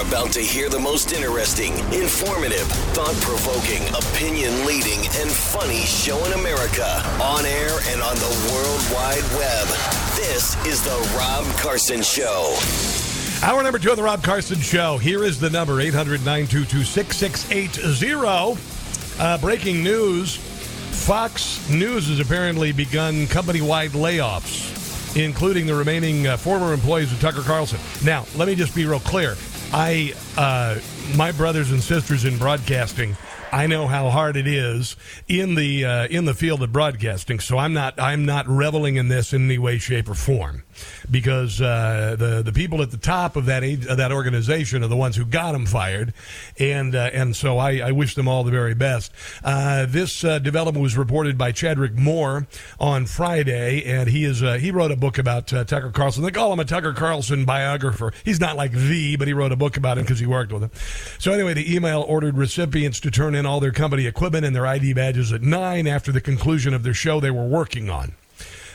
About to hear the most interesting, informative, thought provoking, opinion leading, and funny show in America on air and on the World Wide Web. This is The Rob Carson Show. Hour number two of the Rob Carson Show. Here is the number 800 922 6680. Uh, breaking news Fox News has apparently begun company wide layoffs, including the remaining uh, former employees of Tucker Carlson. Now, let me just be real clear. I, uh, my brothers and sisters in broadcasting, I know how hard it is in the uh, in the field of broadcasting. So I'm not I'm not reveling in this in any way, shape, or form, because uh, the the people at the top of that age, of that organization are the ones who got him fired, and uh, and so I, I, wish them all the very best. Uh, this uh, development was reported by Chadwick Moore on Friday, and he is uh, he wrote a book about Tucker Carlson. They call him a Tucker Carlson biographer. He's not like the, but he wrote a book about him because he worked with him. So anyway, the email ordered recipients to turn in all their company equipment and their ID badges at 9 after the conclusion of their show they were working on.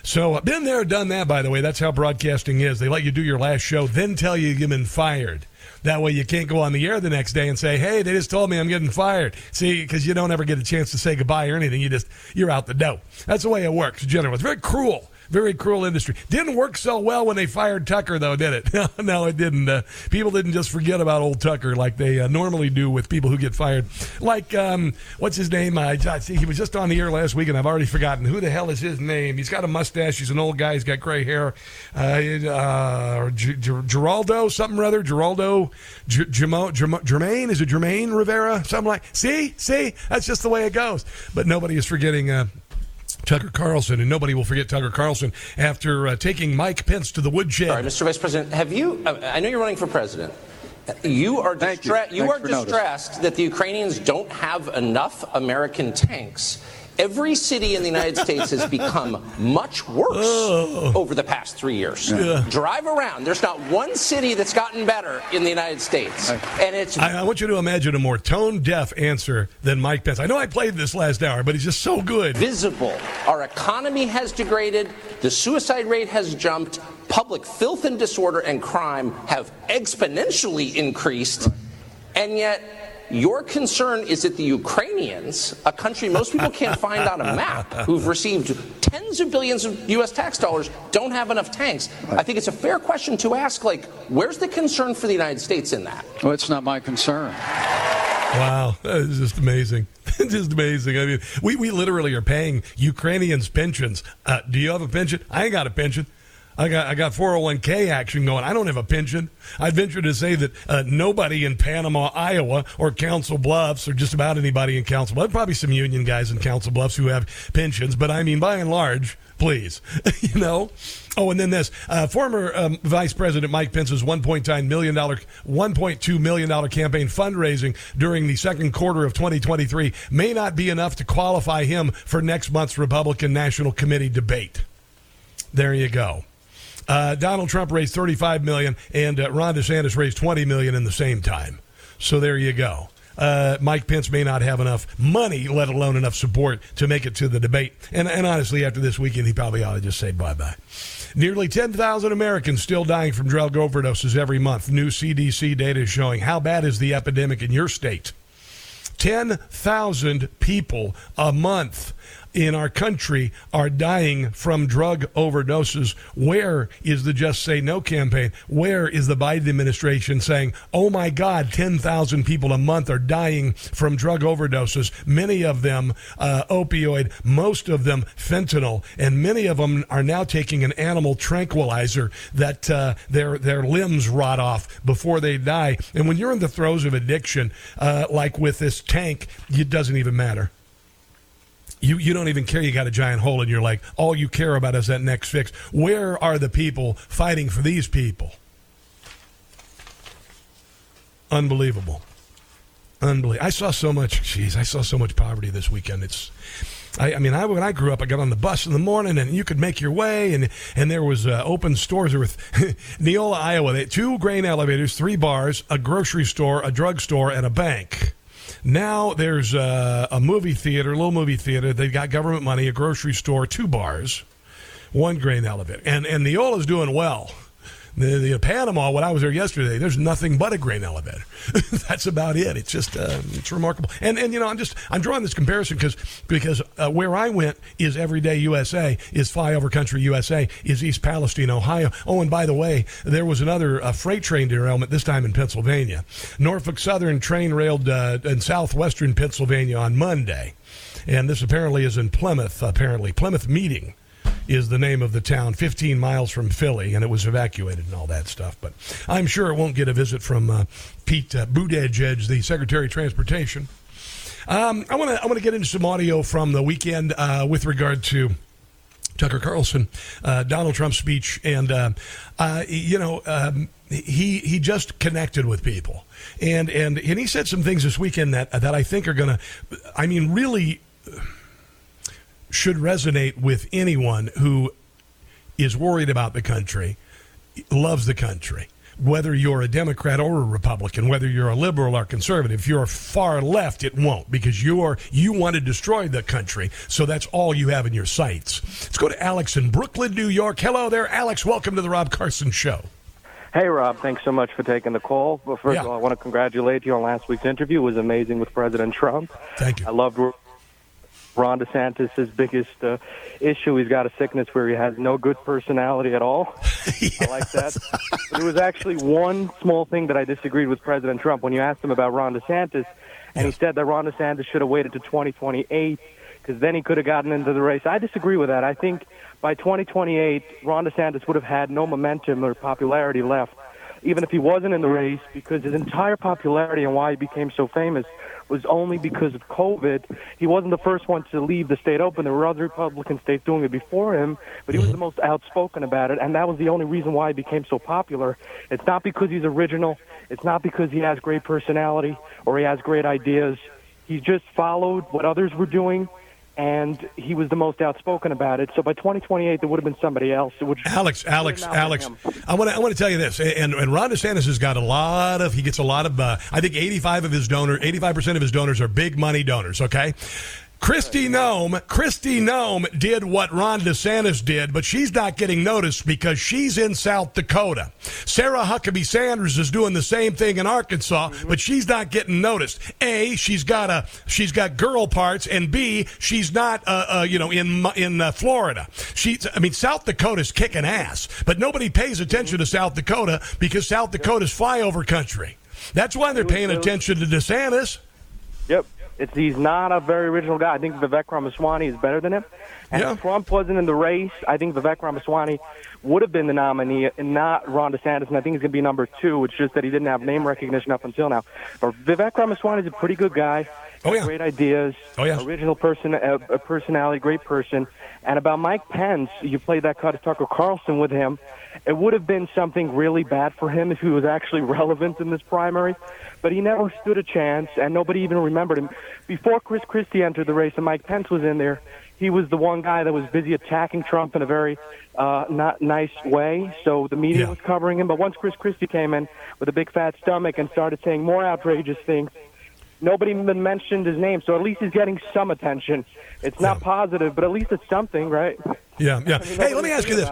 So, I've been there, done that, by the way. That's how broadcasting is. They let you do your last show, then tell you you've been fired. That way you can't go on the air the next day and say, hey, they just told me I'm getting fired. See, because you don't ever get a chance to say goodbye or anything. You just, you're out the door. That's the way it works, generally. It's very cruel. Very cruel industry. Didn't work so well when they fired Tucker, though, did it? No, it didn't. Uh, people didn't just forget about old Tucker like they uh, normally do with people who get fired. Like, um, what's his name? I, see, he was just on the air last week, and I've already forgotten. Who the hell is his name? He's got a mustache. He's an old guy. He's got gray hair. Uh, uh, Geraldo, something or other. Geraldo, Jermaine? Is it Jermaine Rivera? Something like See? See? That's just the way it goes. But nobody is forgetting uh, Tucker Carlson, and nobody will forget Tucker Carlson after uh, taking Mike Pence to the woodshed. All right, Mr. Vice President, have you? Uh, I know you're running for president. You are, distra- you. you are distressed notice. that the Ukrainians don't have enough American tanks Every city in the United States has become much worse oh. over the past three years. Yeah. Drive around. There's not one city that's gotten better in the United States. And it's. I, I, want you to imagine a more tone deaf answer than Mike Pence. I know I played this last hour, but he's just so good. Visible. Our economy has degraded. The suicide rate has jumped. Public filth and disorder and crime have exponentially increased. And yet, your concern is that the Ukrainians, a country most people can't find on a map, who've received tens of billions of U.S. tax dollars, don't have enough tanks. I think it's a fair question to ask, like, where's the concern for the United States in that? Well, it's not my concern. Wow, that is just amazing. It's just amazing. I mean, we, we literally are paying Ukrainians pensions. Uh, do you have a pension? I ain't got a pension. I got I got 401k action going. I don't have a pension. I'd venture to say that uh, nobody in Panama, Iowa, or Council Bluffs, or just about anybody in Council Bluffs, probably some union guys in Council Bluffs who have pensions. But I mean, by and large, please, you know. Oh, and then this uh, former um, Vice President Mike Pence's 1.9 million dollar, 1.2 million dollar campaign fundraising during the second quarter of 2023 may not be enough to qualify him for next month's Republican National Committee debate. There you go. Uh, Donald Trump raised 35 million, and uh, Ron DeSantis raised 20 million in the same time. So there you go. Uh, Mike Pence may not have enough money, let alone enough support to make it to the debate. And, and honestly, after this weekend, he probably ought to just say bye bye. Nearly 10,000 Americans still dying from drug overdoses every month. New CDC data is showing. How bad is the epidemic in your state? 10,000 people a month in our country are dying from drug overdoses. Where is the Just Say No campaign? Where is the Biden administration saying, oh my God, 10,000 people a month are dying from drug overdoses, many of them uh, opioid, most of them fentanyl, and many of them are now taking an animal tranquilizer that uh, their, their limbs rot off before they die. And when you're in the throes of addiction, uh, like with this tank, it doesn't even matter you, you don't even care you got a giant hole in your leg. All you care about is that next fix. Where are the people fighting for these people? Unbelievable. Unbelievable. I saw so much. Jeez, I saw so much poverty this weekend. It's. I, I mean, I, when I grew up, I got on the bus in the morning, and you could make your way, and and there was uh, open stores. There with Neola, Iowa, they, two grain elevators, three bars, a grocery store, a drugstore, and a bank. Now there's uh, a movie theater, a little movie theater. They've got government money, a grocery store, two bars, one grain elevator, and and Neola's doing well. The, the Panama, when I was there yesterday, there's nothing but a grain elevator. That's about it. It's just uh, it's remarkable. And and you know, I'm just I'm drawing this comparison because because uh, where I went is Everyday USA, is Flyover Country USA, is East Palestine, Ohio. Oh, and by the way, there was another uh, freight train derailment this time in Pennsylvania. Norfolk Southern train railed uh, in southwestern Pennsylvania on Monday, and this apparently is in Plymouth. Apparently, Plymouth Meeting is the name of the town, 15 miles from Philly, and it was evacuated and all that stuff. But I'm sure it won't get a visit from uh, Pete uh, Buttigieg, the Secretary of Transportation. Um, I want to I want to get into some audio from the weekend uh, with regard to. Tucker Carlson, uh, Donald Trump's speech, and uh, uh, you know um, he he just connected with people, and and and he said some things this weekend that that I think are going to, I mean, really should resonate with anyone who is worried about the country, loves the country. Whether you're a Democrat or a Republican, whether you're a liberal or conservative, if you're far left, it won't because you are you want to destroy the country. So that's all you have in your sights. Let's go to Alex in Brooklyn, New York. Hello there, Alex. Welcome to the Rob Carson Show. Hey, Rob. Thanks so much for taking the call. Well, first Yeah. of all, I want to congratulate you on last week's interview. It was amazing with President Trump. Thank you. I loved Ron DeSantis' biggest uh, issue. He's got a sickness where he has no good personality at all. I like that. But there was actually one small thing that I disagreed with President Trump when you asked him about Ron DeSantis, and he said that Ron DeSantis should have waited to 2028 because then he could have gotten into the race. I disagree with that. I think by 2028, Ron DeSantis would have had no momentum or popularity left, even if he wasn't in the race, because his entire popularity and why he became so famous was only because of COVID. He wasn't the first one to leave the state open. There were other Republican states doing it before him, but he was the mm-hmm. most outspoken about it, and that was the only reason why he became so popular. It's not because he's original. It's not because he has great personality or he has great ideas. He just followed what others were doing, and he was the most outspoken about it. So by 2028, there would have been somebody else. Alex, Alex, Alex. I want to I want to tell you this, and and Ron DeSantis has got a lot of he gets a lot of uh, I think eighty five of his donor eighty five percent of his donors are big money donors. Okay. Kristi Noem, Kristi Noem did what Ron DeSantis did, but she's not getting noticed because she's in South Dakota. Sarah Huckabee Sanders is doing the same thing in Arkansas, but she's not getting noticed. A, she's got a she's got girl parts, and B, she's not uh, uh, you know in in uh, Florida. She's I mean South Dakota's kicking ass, but nobody pays attention to South Dakota because South Dakota's flyover country. That's why they're paying attention to DeSantis. Yep. It's, he's not a very original guy. I think Vivek Ramaswamy is better than him. And Yeah. if Trump wasn't in the race, I think Vivek Ramaswamy would have been the nominee and not Ron DeSantis. And I think he's going to be number two. It's just that he didn't have name recognition up until now. But Vivek Ramaswamy is a pretty good guy. Oh, yeah. Great ideas. Oh, yeah. Original person, a, a personality, great person. And about Mike Pence, you played that cut of Tucker Carlson with him. It would have been something really bad for him if he was actually relevant in this primary. But he never stood a chance, and nobody even remembered him. Before Chris Christie entered the race and Mike Pence was in there, he was the one guy that was busy attacking Trump in a very uh, not nice way. So the media Yeah. was covering him. But once Chris Christie came in with a big fat stomach and started saying more outrageous things, nobody even mentioned his name. So at least he's getting some attention. It's not Yeah. positive, but at least it's something, right? Yeah, yeah. Hey, let me ask you this,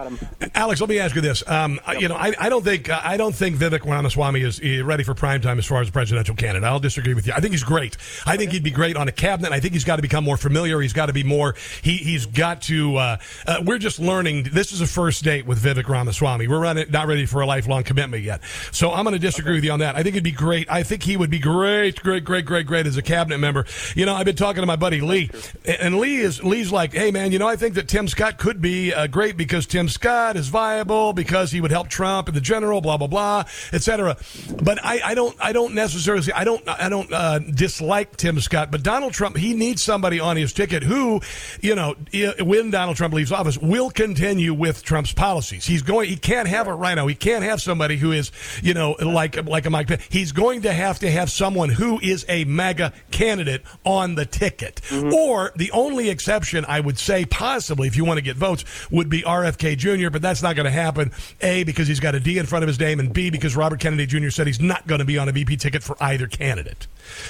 Alex. Let me ask you this. Um, You know, I, I don't think uh, I don't think Vivek Ramaswamy is uh, ready for prime time as far as a presidential candidate. I'll disagree with you. I think he's great. I think he'd be great on a cabinet. I think he's got to become more familiar. He's got to be more. He he's got to. Uh, uh, we're just learning. This is a first date with Vivek Ramaswamy. We're running, not ready for a lifelong commitment yet. So I'm going to disagree with you on that. I think it'd be great. I think he would be great, great, great, great, great as a cabinet member. You know, I've been talking to my buddy Lee, and Lee is Lee's like, hey man, you know, I think that Tim Scott could would be uh, great because Tim Scott is viable because he would help Trump and the general, blah blah blah, etc. But I, I don't I don't necessarily I don't I don't uh, dislike Tim Scott, but Donald Trump he needs somebody on his ticket who, you know, when Donald Trump leaves office, will continue with Trump's policies. He's going he can't have it right now. He can't have somebody who is you know like like a Mike. Pence. He's going to have to have someone who is a MAGA candidate on the ticket, mm-hmm. or the only exception I would say possibly if you want to get votes would be RFK Jr. But that's not going to happen. A because he's got a D in front of his name, and B because Robert Kennedy Jr. said he's not going to be on a VP ticket for either candidate.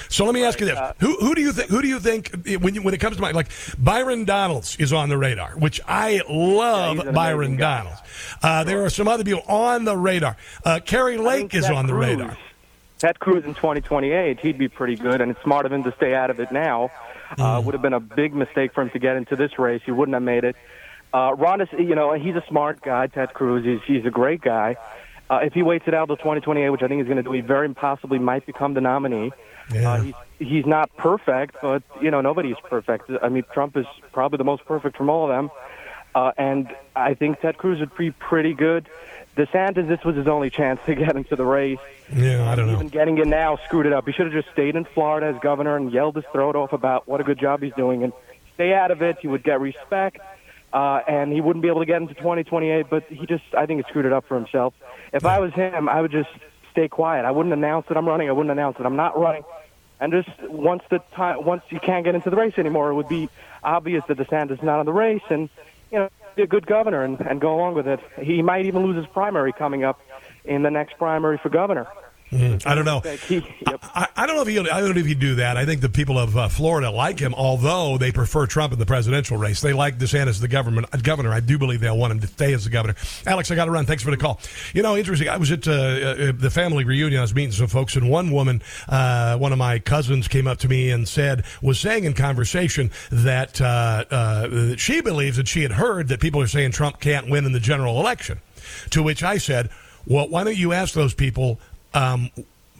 So let me ask you this: who, who do you think? Who do you think when you, when it comes to my like Byron Donalds is on the radar, which I love yeah, Byron Donalds. Uh, there are some other people on the radar. Uh, Kari Lake is on the Cruz, radar. Ted Cruz in 2028, he'd be pretty good, and it's smart of him to stay out of it now. Uh, mm. Would have been a big mistake for him to get into this race. He wouldn't have made it. Uh, Ron is, you know, he's a smart guy. Ted Cruz, he's, he's a great guy. Uh, if he waits it out till 2028, which I think he's going to do, he very possibly might become the nominee. Yeah. Uh, he's he's not perfect, but you know nobody's perfect. I mean, Trump is probably the most perfect from all of them, uh, and I think Ted Cruz would be pretty good. DeSantis, this was his only chance to get into the race. Yeah, I don't know. Even getting in now screwed it up. He should have just stayed in Florida as governor and yelled his throat off about what a good job he's doing and stay out of it. He would get respect, uh, and he wouldn't be able to get into 2028. But he just, I think, he screwed it up for himself. If I was him, I would just stay quiet. I wouldn't announce that I'm running. I wouldn't announce that I'm not running. And just once the time, once you can't get into the race anymore, it would be obvious that DeSantis is not in the race, and you know, be a good governor and, and go along with it. He might even lose his primary coming up in the next primary for governor. Mm, I don't know. yep. I, I, don't know if he. I don't know if he'd do that. I think the people of uh, Florida like him, although they prefer Trump in the presidential race. They like DeSantis the government uh, governor. I do believe they'll want him to stay as the governor. Alex, I got to run. Thanks for the call. You know, interesting. I was at uh, uh, the family reunion. I was meeting some folks, and one woman, uh, one of my cousins, came up to me and said, was saying in conversation that uh, she believes that she had heard that people are saying Trump can't win in the general election. To which I said, well, why don't you ask those people um,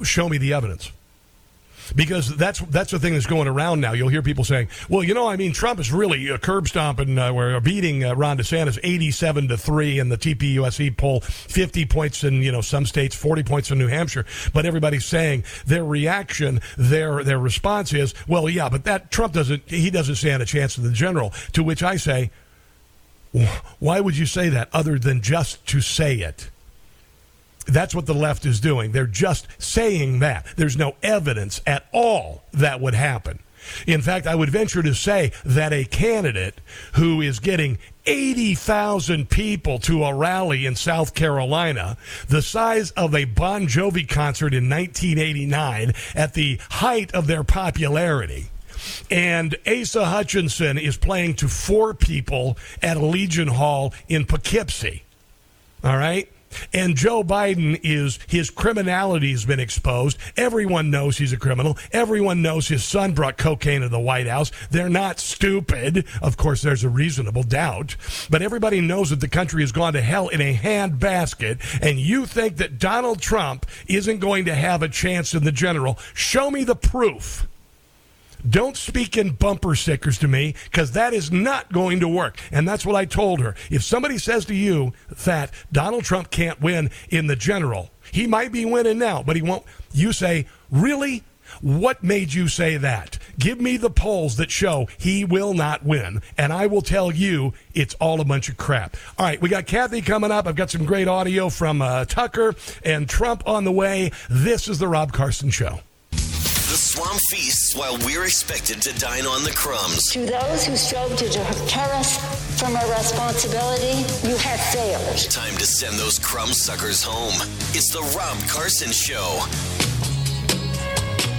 show me the evidence because that's that's the thing that's going around now. You'll hear people saying, "Well, you know, I mean, Trump is really uh, curb stomping. Uh, we're beating uh, Ron DeSantis eighty-seven to three in the TPUSA poll, fifty points in you know some states, forty points in New Hampshire." But everybody's saying their reaction, their their response is, "Well, yeah, but that Trump doesn't he doesn't stand a chance in the general." To which I say, "Why would you say that other than just to say it?" That's what the left is doing. They're just saying that. There's no evidence at all that would happen. In fact, I would venture to say that a candidate who is getting 80,000 people to a rally in South Carolina, the size of a Bon Jovi concert in 1989 at the height of their popularity, and Asa Hutchinson is playing to four people at Legion Hall in Poughkeepsie. All right? And Joe Biden is his criminality has been exposed. Everyone knows he's a criminal. Everyone knows his son brought cocaine to the White House. They're not stupid. Of course, there's a reasonable doubt. But everybody knows that the country has gone to hell in a handbasket. And you think that Donald Trump isn't going to have a chance in the general. Show me the proof. Don't speak in bumper stickers to me because that is not going to work. And that's what I told her. If somebody says to you that Donald Trump can't win in the general, he might be winning now, but he won't. You say, really? What made you say that? Give me the polls that show he will not win, and I will tell you it's all a bunch of crap. All right, we got Kathy coming up. I've got some great audio from uh, Tucker and Trump on the way. This is the Rob Carson Show. The swamp feasts while we're expected to dine on the crumbs. To those who strove to deter us from our responsibility, you have failed. Time to send those crumb suckers home. It's the Rob Carson Show.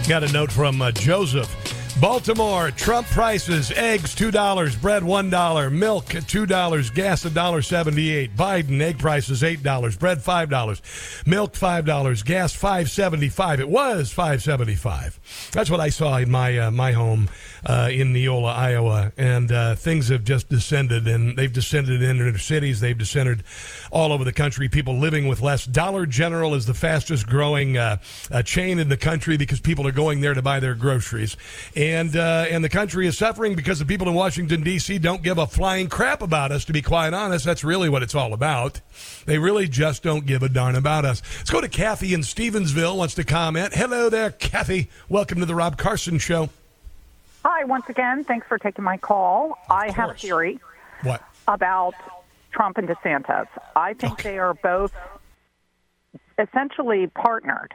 Got a note from uh, Joseph. Baltimore, Trump prices, eggs $2, bread $1, milk $2, gas $1.78. Biden, egg prices $8, bread $5, milk $5, gas $5.75. It was $5.75. That's what I saw in my uh, my home uh, in Neola, Iowa, and uh, things have just descended, and they've descended in inner cities. They've descended all over the country. People living with less. Dollar General is the fastest growing uh, chain in the country because people are going there to buy their groceries. and uh, and the country is suffering because the people in Washington D.C. don't give a flying crap about us. To be quite honest, that's really what it's all about. They really just don't give a darn about us. Let's go to Kathy in Stevensville. Wants to comment. Hello there, Kathy. Welcome to the Rob Carson Show. Hi, once again. Thanks for taking my call. I have a theory. What about Trump and DeSantis? I think okay. they are both essentially partnered.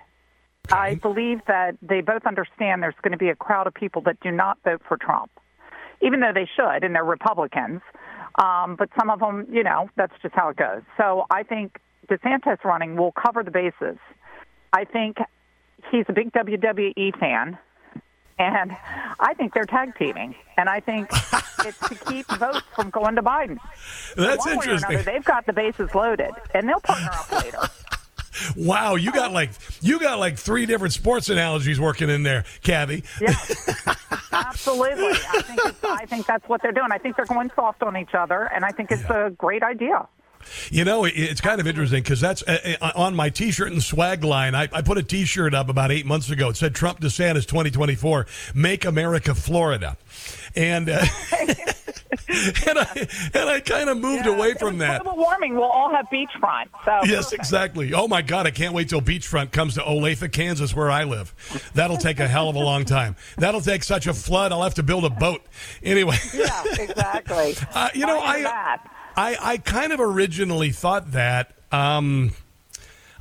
Okay. I believe that they both understand there's going to be a crowd of people that do not vote for Trump, even though they should, and they're Republicans. Um, but some of them, you know, that's just how it goes. So I think DeSantis running will cover the bases. I think he's a big WWE fan, and I think they're tag teaming. And I think it's to keep votes from going to Biden. That's interesting. Another, they've got the bases loaded, and they'll partner up later. Wow, you got like you got like three different sports analogies working in there, Kathy. Yeah, absolutely. I think I think that's what they're doing. I think they're going soft on each other, and I think it's yeah. a great idea. You know, it's kind of interesting because that's uh, uh, on my T-shirt and swag line. I, I, put a T-shirt up about eight months ago. It said Trump DeSantis 2024, Make America Florida, and uh, and I and I kind of moved yeah, away from that. Global warming, we'll all have beachfront. So yes, perfect. exactly. Oh my God, I can't wait till beachfront comes to Olathe, Kansas, where I live. That'll take a hell of a long time. That'll take such a flood. I'll have to build a boat. Anyway. Yeah, exactly. Uh, you know, I, I I kind of originally thought that. Um,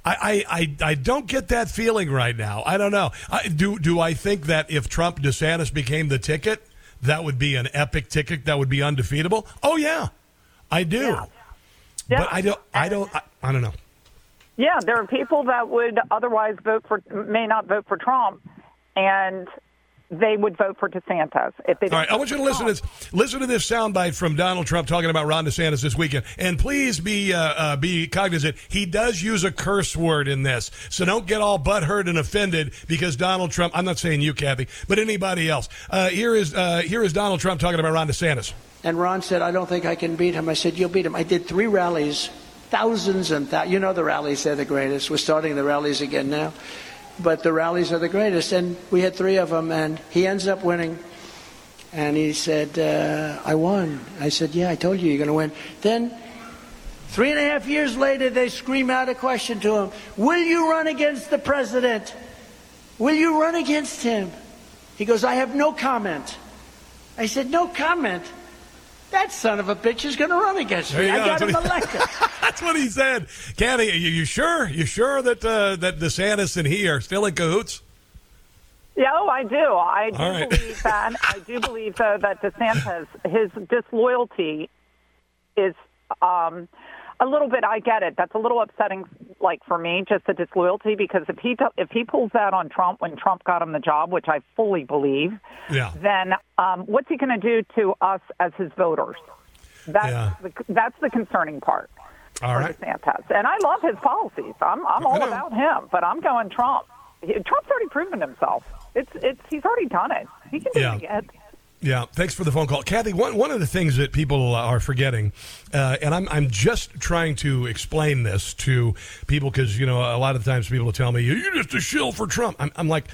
I, I, I, don't get that feeling right now. I don't know. I, do do I think that if Trump DeSantis became the ticket, that would be an epic ticket that would be undefeatable? Oh yeah, I do. Yeah. Yeah. But I don't. I don't. I, I don't know. Yeah, there are people that would otherwise vote for may not vote for Trump, and they would vote for DeSantis if they. All right, I want you to listen to this. Listen to this soundbite from Donald Trump talking about Ron DeSantis this weekend, and please be uh, uh, be cognizant. He does use a curse word in this, so don't get all butthurt and offended because Donald Trump. I'm not saying you, Kathy, but anybody else. Uh, here is uh, here is Donald Trump talking about Ron DeSantis. And Ron said, "I don't think I can beat him." I said, "You'll beat him." I did three rallies, thousands and thousands. You know the rallies; they're the greatest. We're starting the rallies again now but the rallies are the greatest. And we had three of them, and he ends up winning. And he said, uh, I won. I said, Yeah, I told you you're going to win. Then, three and a half years later, they scream out a question to him Will you run against the president? Will you run against him? He goes, I have no comment. I said, No comment? That son of a bitch is going to run against me. I got him elected. That's what he said. Kathy, are you sure? You sure that uh, that DeSantis and he are still in cahoots? Yeah, oh, I do. I do right. believe that. I do believe though that DeSantis, his disloyalty is um, a little bit. I get it. That's a little upsetting, like for me, just the disloyalty. Because if he if he pulls that on Trump when Trump got him the job, which I fully believe, yeah. then um, what's he going to do to us as his voters? That's yeah. the, that's the concerning part. All right. DeSantis. And I love his policies. I'm I'm all about him, but I'm going Trump. Trump's already proven himself. It's it's he's already done it. He can do yeah. it again. Yeah, thanks for the phone call, Kathy. One one of the things that people are forgetting, uh, and I'm I'm just trying to explain this to people because you know a lot of times people will tell me you're just a shill for Trump. I'm, I'm like,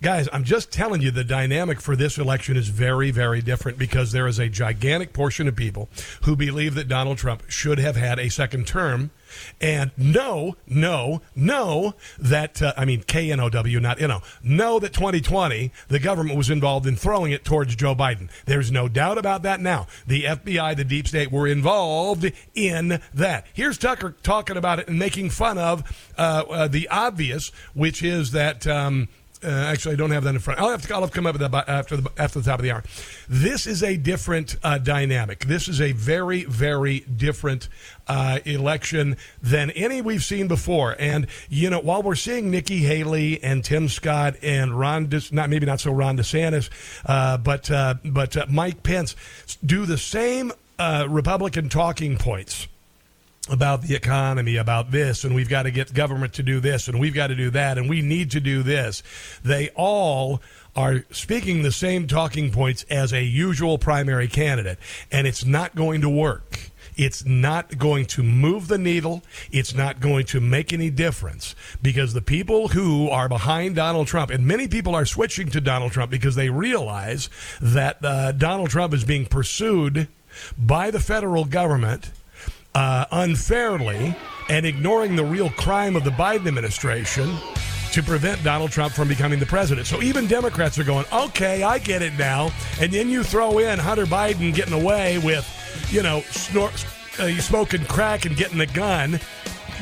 Guys, I'm just telling you the dynamic for this election is very, very different because there is a gigantic portion of people who believe that Donald Trump should have had a second term. And no, no, no, that, uh, I mean, K N O W, not N O, know know that 2020, the government was involved in throwing it towards Joe Biden. There's no doubt about that now. The FBI, the deep state were involved in that. Here's Tucker talking about it and making fun of uh, uh, the obvious, which is that. Um, uh, actually, I don't have that in front. I'll have to, I'll have to come up with that after the after the top of the hour. This is a different uh, dynamic. This is a very very different uh, election than any we've seen before. And you know, while we're seeing Nikki Haley and Tim Scott and Ron, De- not maybe not so Ron DeSantis, uh, but uh, but uh, Mike Pence do the same Republican talking points about the economy, about this, and we've got to get government to do this, and we've got to do that, and we need to do this. They all are speaking the same talking points as a usual primary candidate, and it's not going to work. It's not going to move the needle. It's not going to make any difference because the people who are behind Donald Trump, and many people are switching to Donald Trump because they realize that uh, Donald Trump is being pursued by the federal government uh, unfairly and ignoring the real crime of the Biden administration to prevent Donald Trump from becoming the president. So even Democrats are going, okay, I get it now. And then you throw in Hunter Biden getting away with, you know, uh, smoking crack and getting a gun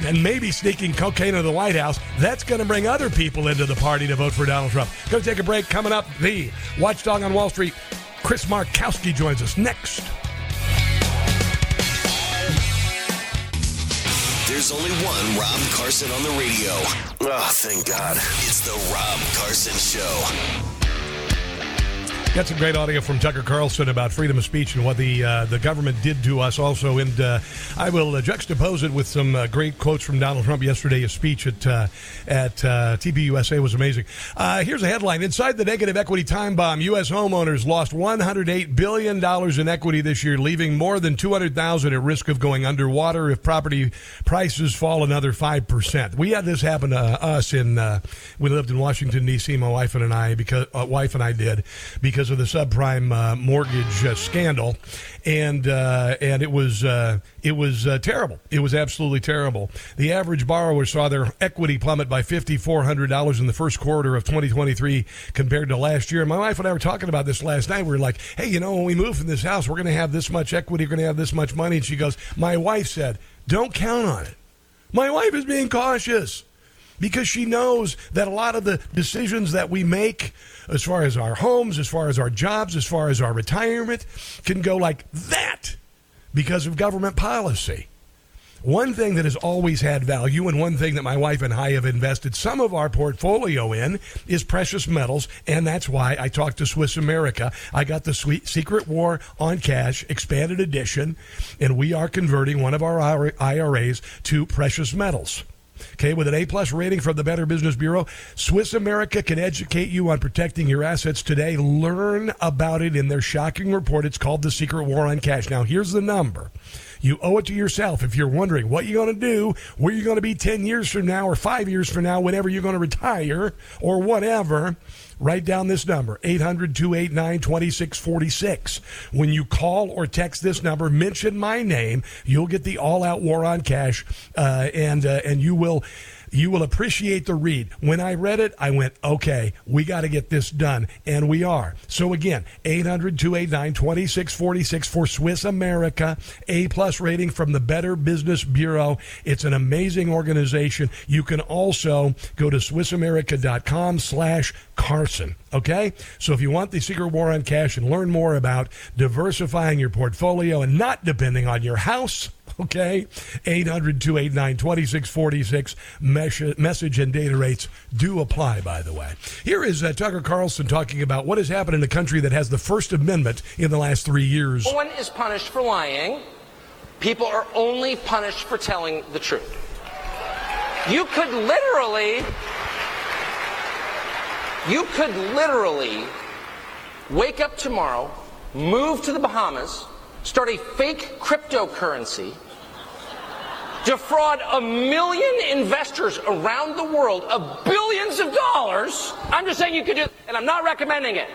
and maybe sneaking cocaine into the White House. That's going to bring other people into the party to vote for Donald Trump. To take a break. Coming up, the watchdog on Wall Street, Chris Markowski joins us next. There's only one Rob Carson on the radio. Oh, thank God. It's the Rob Carson Show. Got some great audio from Tucker Carlson about freedom of speech and what the uh, the government did to us. Also, and uh, I will uh, juxtapose it with some uh, great quotes from Donald Trump yesterday. His speech at uh, at uh, TPUSA was amazing. here's a headline: Inside the negative equity time bomb, U.S. homeowners lost 108 billion dollars in equity this year, leaving more than 200,000 at risk of going underwater if property prices fall another five percent. We had this happen to us in we lived in Washington D.C. My wife and I because wife and I did because because of the subprime uh, mortgage uh, scandal, and uh, and it was uh, it was uh, terrible. It was absolutely terrible. The average borrower saw their equity plummet by fifty four hundred dollars in the first quarter of twenty twenty three compared to last year. My wife and I were talking about this last night. We were like, "Hey, you know, when we move from this house, we're going to have this much equity. We're going to have this much money." And she goes, "My wife said, don't count on it." My wife is being cautious because she knows that a lot of the decisions that we make as far as our homes, as far as our jobs, as far as our retirement, can go like that because of government policy. One thing that has always had value, and one thing that my wife and I have invested some of our portfolio in, is precious metals, and that's why I talked to Swiss America. I got the Sweet Secret War on Cash expanded edition, and we are converting one of our IRAs to precious metals. Okay, with an A plus rating from the Better Business Bureau, Swiss America can educate you on protecting your assets today. Learn about it in their shocking report. It's called The Secret War on Cash. Now, here's the number. You owe it to yourself if you're wondering what you're going to do, where you're going to be 10 years from now or 5 years from now, whenever you're going to retire or whatever. Write down this number, 800 289 2646. When you call or text this number, mention my name. You'll get the all out war on cash, uh, and, uh, and you will you will appreciate the read. When I read it, I went, okay, we got to get this done. And we are. So again, 800 289 2646 for Swiss America, A plus rating from the Better Business Bureau. It's an amazing organization. You can also go to SwissAmerica.com slash Carson. Okay? So if you want the secret war on cash and learn more about diversifying your portfolio and not depending on your house, okay? 800 289 2646. Message and data rates do apply, by the way. Here is uh, Tucker Carlson talking about what has happened in a country that has the First Amendment in the last three years. No one is punished for lying, people are only punished for telling the truth. You could literally. You could literally wake up tomorrow, move to the Bahamas, start a fake cryptocurrency, defraud a million investors around the world of billions of dollars. I'm just saying you could do and I'm not recommending it.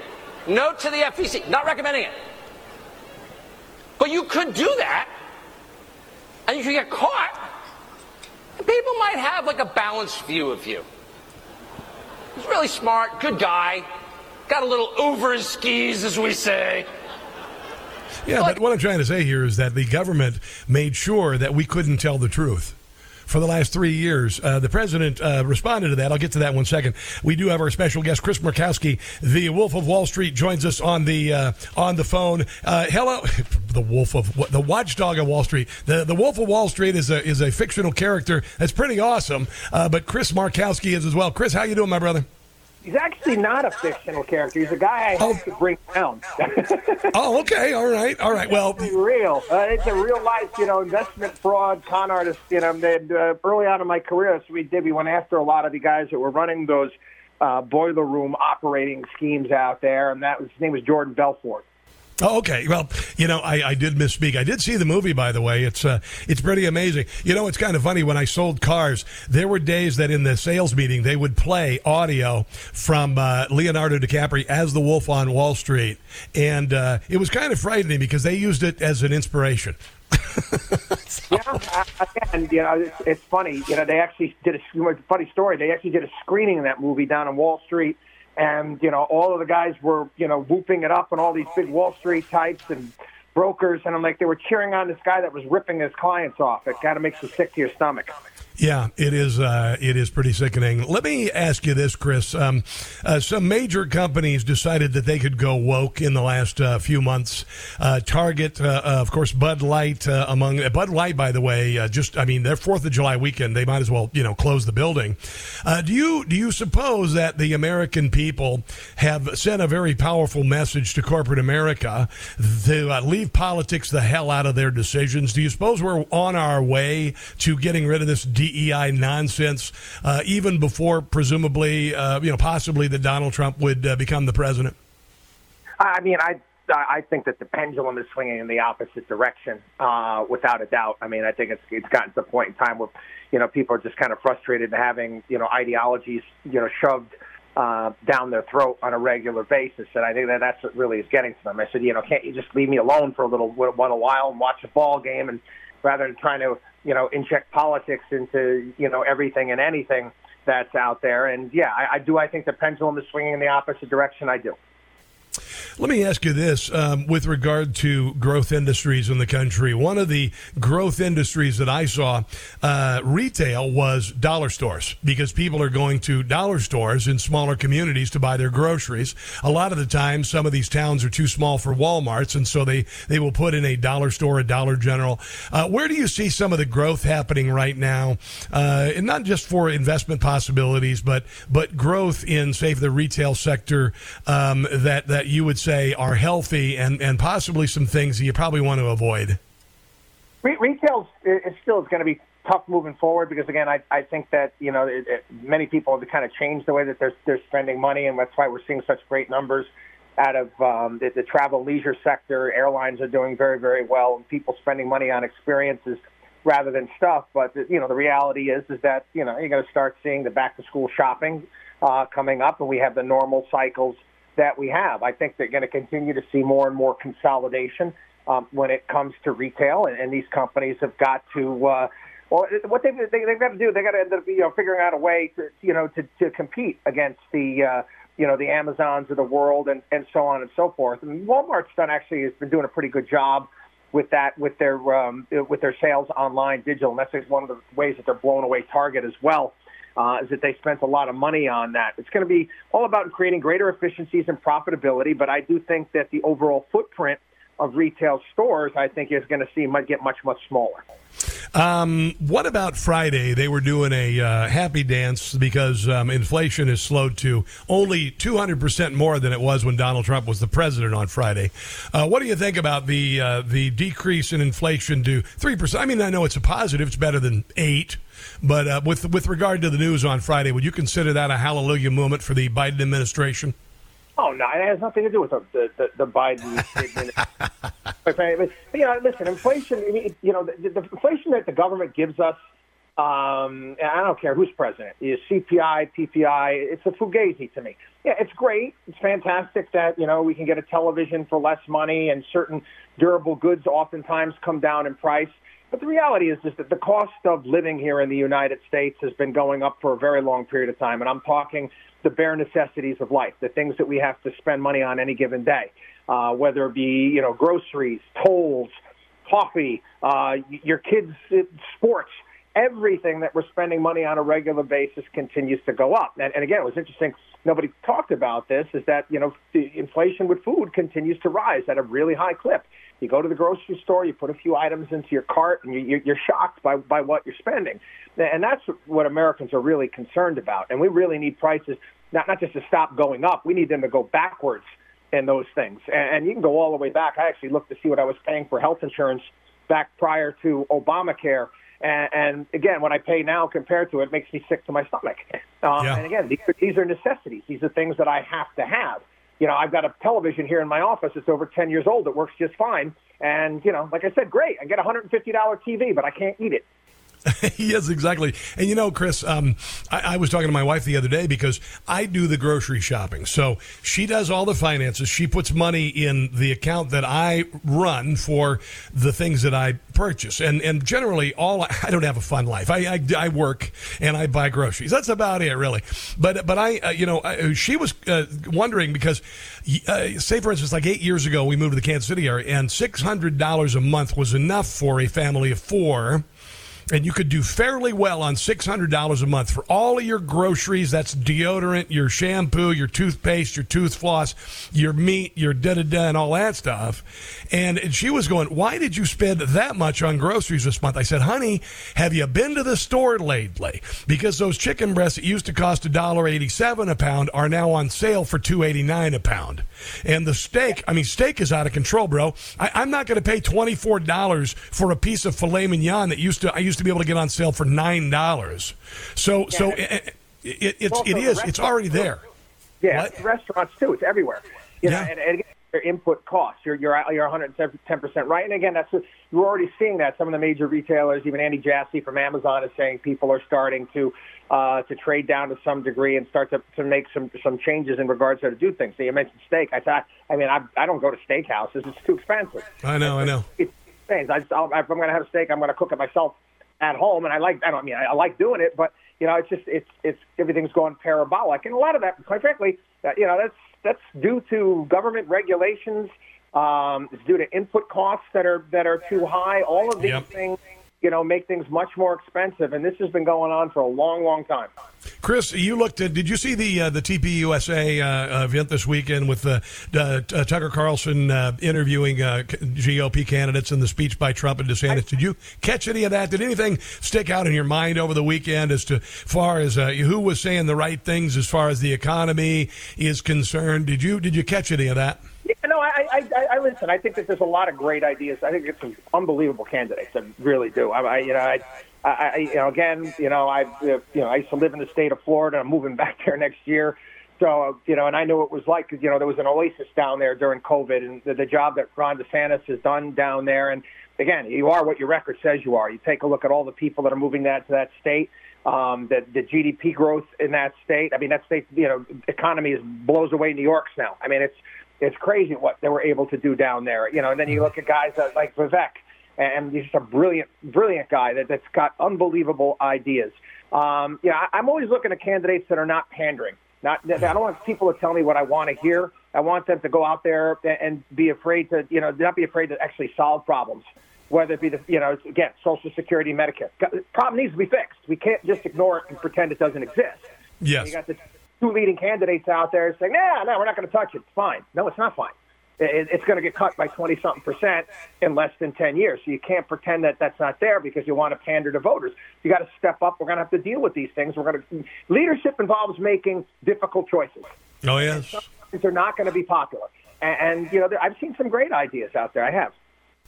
Note to the FEC, not recommending it. But you could do that, and you could get caught. And people might have like a balanced view of you. He's really smart, good guy, got a little over his skis, as we say. Yeah, but what I'm trying to say here is that the government made sure that we couldn't tell the truth for the last three years. Uh, the president uh, responded to that. I'll get to that in one second. We do have our special guest, Chris Markowski, the Wolf of Wall Street, joins us on the uh, on the phone. Uh, hello, the Wolf of the Watchdog of Wall Street. The the Wolf of Wall Street is a is a fictional character that's pretty awesome. Uh, but Chris Markowski is as well. Chris, how you doing, my brother? He's actually not a fictional character. He's a guy I oh. hope to bring down. oh, okay. All right. All right. Well, it's real. Uh, it's a real life, you know, investment fraud, con artist. You know, they, uh, early on in my career, so we did. We went after a lot of the guys that were running those uh, boiler room operating schemes out there, and that was his name was Jordan Belfort. Oh, okay. Well, you know, I, I did misspeak. I did see the movie, by the way. It's uh, it's pretty amazing. You know, it's kind of funny. When I sold cars, there were days that in the sales meeting they would play audio from uh, Leonardo DiCaprio as the Wolf on Wall Street, and uh, it was kind of frightening because they used it as an inspiration. Yeah, and you know, it's, it's funny. You know, they actually did a funny story. They actually did a screening of that movie down on Wall Street and you know all of the guys were you know whooping it up and all these big Wall Street types and brokers, and I'm like they were cheering on this guy that was ripping his clients off. It kind of makes you sick to your stomach. Yeah, it is. Uh, it is pretty sickening. Let me ask you this, Chris. Um, uh, some major companies decided that they could go woke in the last uh, few months. Uh, Target, uh, uh, of course, Bud Light among Bud Light, by the way. just, I mean, their Fourth of July weekend, they might as well, you know, close the building. do you do you suppose that the American people have sent a very powerful message to corporate America to leave politics the hell out of their decisions? Do you suppose we're on our way to getting rid of this? DEI nonsense, uh, even before presumably, uh, you know, possibly that Donald Trump would uh, become the president? I mean, I I think that the pendulum is swinging in the opposite direction, uh, without a doubt. I mean, I think it's it's gotten to the point in time where, you know, people are just kind of frustrated having you know ideologies you know shoved uh, down their throat on a regular basis, and I think that that's what really is getting to them. I said, you know, can't you just leave me alone for a little one a while and watch a ball game, and rather than trying to you know, inject politics into, you know, everything and anything that's out there. And yeah, I, I do. I think the pendulum is swinging in the opposite direction. I do. Let me ask you this um, with regard to growth industries in the country. One of the growth industries that I saw uh, retail was dollar stores because people are going to dollar stores in smaller communities to buy their groceries. A lot of the time, some of these towns are too small for Walmarts, and so they, they will put in a dollar store, a Dollar General. Uh, where do you see some of the growth happening right now? Uh, and not just for investment possibilities, but but growth in, say, the retail sector um, that that you would say are healthy and, and possibly some things that you probably want to avoid? Re- retail is still going to be tough moving forward because again, I, I think that you know it, it, many people have kind of changed the way that they're they're spending money, and that's why we're seeing such great numbers out of um, the, the travel leisure sector. Airlines are doing very very well, and people spending money on experiences rather than stuff. But you know, the reality is is that you know you're going to start seeing the back to school shopping uh, coming up, and we have the normal cycles that we have. I think they're going to continue to see more and more consolidation um, when it comes to retail, and, and these companies have got to. Uh, well, what they've, they, they've got to do, they've got to end up, you know, figuring out a way to, you know, to, to compete against the, uh, you know, the Amazons of the world and, and so on and so forth. And Walmart's done actually has been doing a pretty good job with that, with their, um, with their sales online digital. And that's one of the ways that they're blowing away Target as well uh, is that they spent a lot of money on that. It's going to be all about creating greater efficiencies and profitability, but I do think that the overall footprint of retail stores, I think, is going to see might get much much smaller. Um, what about Friday? They were doing a uh, happy dance because um, inflation has slowed to only 200% more than it was when Donald Trump was the president on Friday. Uh, what do you think about the uh, the decrease in inflation to 3%? I mean, I know it's a positive, it's better than 8 but uh, with with regard to the news on Friday, would you consider that a hallelujah moment for the Biden administration? Oh no, it has nothing to do with the the, the Biden administration. but, you know, listen, inflation. You know, the, the inflation that the government gives us. Um, I don't care who's president. Is CPI, PPI. It's a fugazi to me. Yeah, it's great. It's fantastic that you know we can get a television for less money, and certain durable goods oftentimes come down in price. But the reality is just that the cost of living here in the United States has been going up for a very long period of time. And I'm talking the bare necessities of life, the things that we have to spend money on any given day, uh, whether it be, you know, groceries, tolls, coffee, uh, your kids' sports, everything that we're spending money on a regular basis continues to go up. And, and again, it was interesting. Nobody talked about this. Is that you know the inflation with food continues to rise at a really high clip. You go to the grocery store, you put a few items into your cart, and you, you're shocked by, by what you're spending. And that's what Americans are really concerned about. And we really need prices not, not just to stop going up, we need them to go backwards in those things. And, and you can go all the way back. I actually looked to see what I was paying for health insurance back prior to Obamacare. And, and again, what I pay now compared to it makes me sick to my stomach. Um, yeah. And again, these are, these are necessities. These are things that I have to have. You know, I've got a television here in my office. It's over 10 years old. It works just fine. And, you know, like I said, great. I get a $150 TV, but I can't eat it. yes, exactly. And you know, Chris, um, I, I, was talking to my wife the other day because I do the grocery shopping. So she does all the finances. She puts money in the account that I run for the things that I purchase. And and generally, all I don't have a fun life. I I, I work and I buy groceries. That's about it, really. But but I uh, you know I, she was uh, wondering because uh, say for instance, like eight years ago, we moved to the Kansas City area, and six hundred dollars a month was enough for a family of four and you could do fairly well on $600 a month for all of your groceries. That's deodorant, your shampoo, your toothpaste, your tooth floss, your meat, your da da da, and all that stuff. And she was going, Why did you spend that much on groceries this month? I said, Honey, have you been to the store lately? Because those chicken breasts that used to cost $1.87 a pound are now on sale for $2.89 a pound. And the steak, I mean, steak is out of control, bro. I, am not going to pay $24 for a piece of filet mignon that used to, I used to be able to get on sale for $9. So, yeah. so it, it, it's, it is, it's already there. Yeah, restaurants too. It's everywhere. You know, yeah. and, and your input costs. You're you're you're 110 percent right. And again, that's you're already seeing that. Some of the major retailers, even Andy Jassy from Amazon, is saying people are starting to uh, to trade down to some degree and start to, to make some some changes in regards to how to do things. So you mentioned steak. I thought, I mean, I I don't go to steakhouses. It's too expensive. I know, I know. It's, it's I just, I'll, if I'm going to have a steak, I'm going to cook it myself at home, and I like. I don't I mean I, I like doing it, but you know, it's just it's it's everything's going parabolic, and a lot of that, quite frankly, uh, you know, that's that's due to government regulations. Um, it's due to input costs that are that are too high. All of these yep. things you know, make things much more expensive. And this has been going on for a long, long time. Chris, you looked at. Did you see the uh, the TPUSA uh, event this weekend with uh, uh Tucker Carlson uh, interviewing uh, GOP candidates and the speech by Trump and DeSantis? Did you catch any of that? Did anything stick out in your mind over the weekend as to far as who was saying the right things as far as the economy is concerned? Did you did you catch any of that? Yeah, no, I, I, I listen. I think that there's a lot of great ideas. I think it's some unbelievable candidates. I really do. I, I you know, I, I, you know, again, you know, I, uh, you know, I used to live in the state of Florida. I'm moving back there next year. So, you know, and I know what it was like because, you know, there was an oasis down there during COVID and the, the job that Ron DeSantis has done down there. And again, you are what your record says you are. You take a look at all the people that are moving that to that state, um, the, the GDP growth in that state. I mean, that state, you know, economy is blows away New York's now. I mean, it's, it's crazy what they were able to do down there. You know, and then you look at guys like Vivek, and he's just a brilliant, brilliant guy that, that's got unbelievable ideas. Um, yeah, I, I'm always looking at candidates that are not pandering. Not, I don't want people to tell me what I want to hear. I want them to go out there and be afraid to, you know, not be afraid to actually solve problems. Whether it be the, you know, again, Social Security, Medicare. problem needs to be fixed. We can't just ignore it and pretend it doesn't exist. Yes. You got the two leading candidates out there saying, "Nah, no, we're not going to touch it. It's fine." No, it's not fine. It's going to get cut by 20 something percent in less than 10 years. So you can't pretend that that's not there because you want to pander to voters. You got to step up. We're going to have to deal with these things. We're going to leadership involves making difficult choices. Oh yes, they're not going to be popular. And, and you know, I've seen some great ideas out there. I have.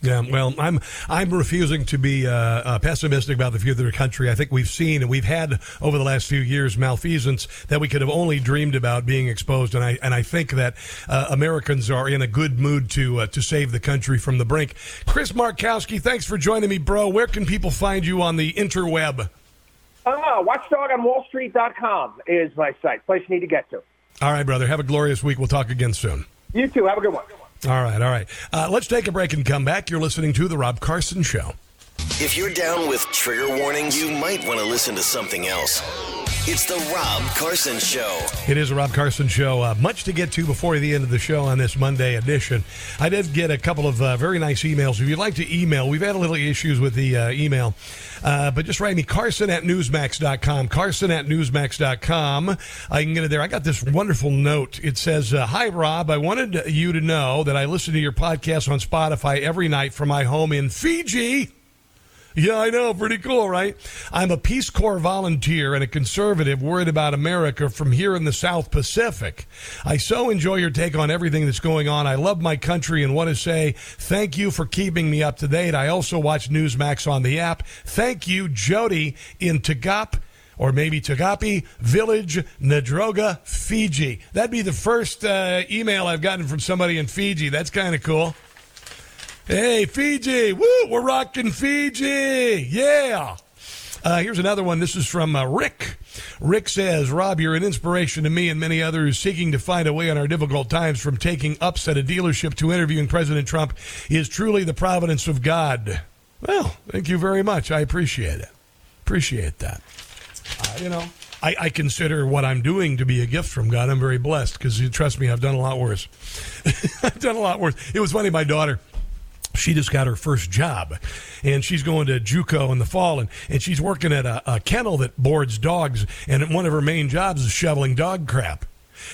Yeah, well, I'm I'm refusing to be uh, uh, pessimistic about the future of the country. I think we've seen and we've had over the last few years malfeasance that we could have only dreamed about being exposed, and I and I think that uh, Americans are in a good mood to uh, to save the country from the brink. Chris Markowski, thanks for joining me, bro. Where can people find you on the interweb? Uh, watchdogonwallstreet.com is my site. Place you need to get to. All right, brother. Have a glorious week. We'll talk again soon. You too. Have a good one. All right, all right. Uh, let's take a break and come back. You're listening to The Rob Carson Show. If you're down with trigger warnings, you might want to listen to something else. It's the Rob Carson Show. It is a Rob Carson Show. Uh, much to get to before the end of the show on this Monday edition. I did get a couple of uh, very nice emails. If you'd like to email, we've had a little issues with the uh, email, uh, but just write me Carson at Newsmax.com. Carson at Newsmax.com. I can get it there. I got this wonderful note. It says, uh, Hi, Rob. I wanted you to know that I listen to your podcast on Spotify every night from my home in Fiji. Yeah, I know. Pretty cool, right? I'm a Peace Corps volunteer and a conservative worried about America from here in the South Pacific. I so enjoy your take on everything that's going on. I love my country and want to say thank you for keeping me up to date. I also watch Newsmax on the app. Thank you, Jody in Tagap. or maybe Tagapi Village, Nadroga, Fiji. That'd be the first uh, email I've gotten from somebody in Fiji. That's kind of cool. Hey, Fiji! Woo! We're rocking Fiji! Yeah! Uh, here's another one. This is from uh, Rick. Rick says, Rob, you're an inspiration to me and many others seeking to find a way in our difficult times from taking ups at a dealership to interviewing President Trump is truly the providence of God. Well, thank you very much. I appreciate it. Appreciate that. Uh, you know, I, I, consider what I'm doing to be a gift from God. I'm very blessed because, trust me, I've done a lot worse. I've done a lot worse. It was funny, my daughter she just got her first job and she's going to JUCO in the fall and, and she's working at a, a kennel that boards dogs and one of her main jobs is shoveling dog crap.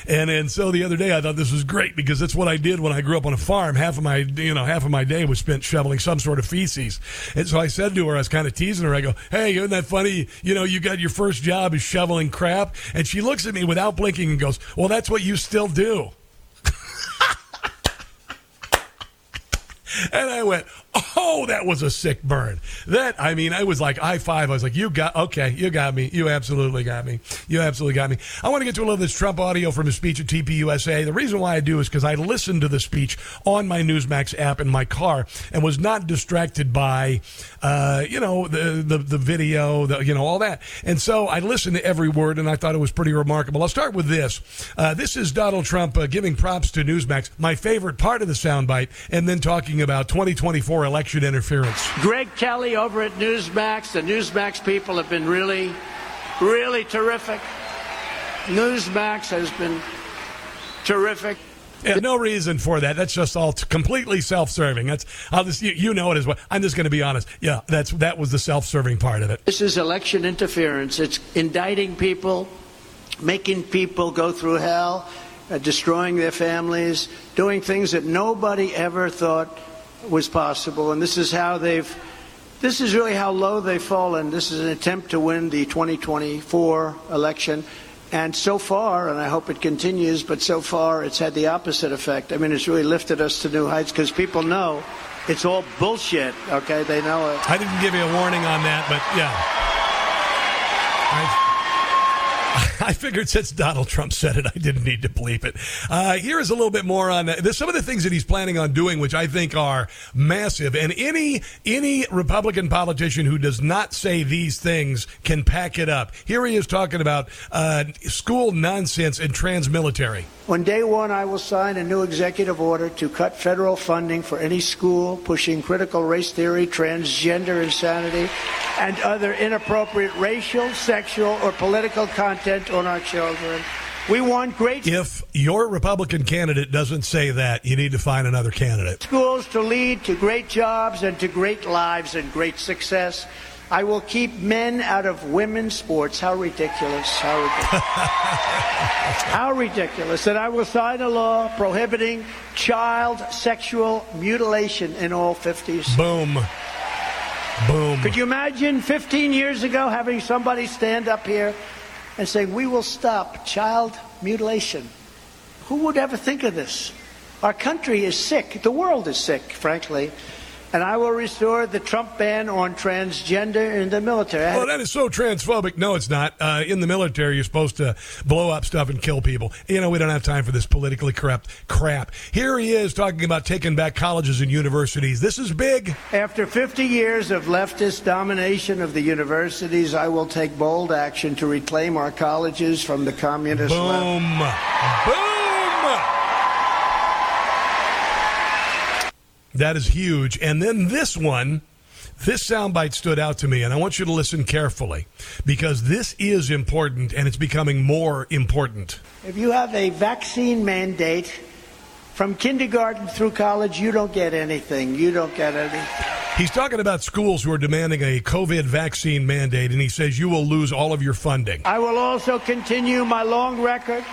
And and so the other day I thought this was great because that's what I did when I grew up on a farm. Half of my you know half of my day was spent shoveling some sort of feces. And so I said to her, I was kind of teasing her. I go, "Hey, isn't that funny? You know, you got your first job is shoveling crap." And she looks at me without blinking and goes, "Well, that's what you still do." And I went, oh, that was a sick burn. That, I mean, I was like, I five. I was like, you got, okay, you got me. You absolutely got me. You absolutely got me. I want to get to a little of this Trump audio from his speech at TPUSA. The reason why I do is because I listened to the speech on my Newsmax app in my car and was not distracted by, uh, you know, the, the, the video, the, you know, all that. And so I listened to every word and I thought it was pretty remarkable. I'll start with this. Uh, this is Donald Trump uh, giving props to Newsmax, my favorite part of the soundbite, and then talking about 2024 election interference. Greg Kelly over at Newsmax. The Newsmax people have been really, really terrific. Newsmax has been terrific. Yeah, no reason for that. That's just all completely self-serving. That's I'll just you, you know it as well. I'm just going to be honest. Yeah, that's that was the self-serving part of it. This is election interference. It's indicting people, making people go through hell, uh, destroying their families, doing things that nobody ever thought was possible, and this is how they've. This is really how low they've fallen. This is an attempt to win the 2024 election. And so far, and I hope it continues, but so far it's had the opposite effect. I mean, it's really lifted us to new heights because people know it's all bullshit, okay? They know it. I didn't give you a warning on that, but yeah. I I figured since Donald Trump said it, I didn't need to bleep it. Uh, here is a little bit more on uh, some of the things that he's planning on doing, which I think are massive. And any any Republican politician who does not say these things can pack it up. Here he is talking about uh, school nonsense and trans military. On day one, I will sign a new executive order to cut federal funding for any school pushing critical race theory, transgender insanity, and other inappropriate racial, sexual, or political content on our children. We want great. If your Republican candidate doesn't say that, you need to find another candidate. Schools to lead to great jobs and to great lives and great success. I will keep men out of women's sports. How ridiculous. How ridiculous. How ridiculous. And I will sign a law prohibiting child sexual mutilation in all 50s. Boom. Boom. Could you imagine 15 years ago having somebody stand up here and saying, We will stop child mutilation? Who would ever think of this? Our country is sick. The world is sick, frankly and I will restore the Trump ban on transgender in the military. Well, that is so transphobic. No, it's not. Uh, in the military, you're supposed to blow up stuff and kill people. You know, we don't have time for this politically corrupt crap. Here he is talking about taking back colleges and universities. This is big. After 50 years of leftist domination of the universities, I will take bold action to reclaim our colleges from the communist Boom. left. Boom. That is huge. And then this one, this soundbite stood out to me, and I want you to listen carefully because this is important and it's becoming more important. If you have a vaccine mandate from kindergarten through college, you don't get anything. You don't get anything. He's talking about schools who are demanding a COVID vaccine mandate, and he says you will lose all of your funding. I will also continue my long record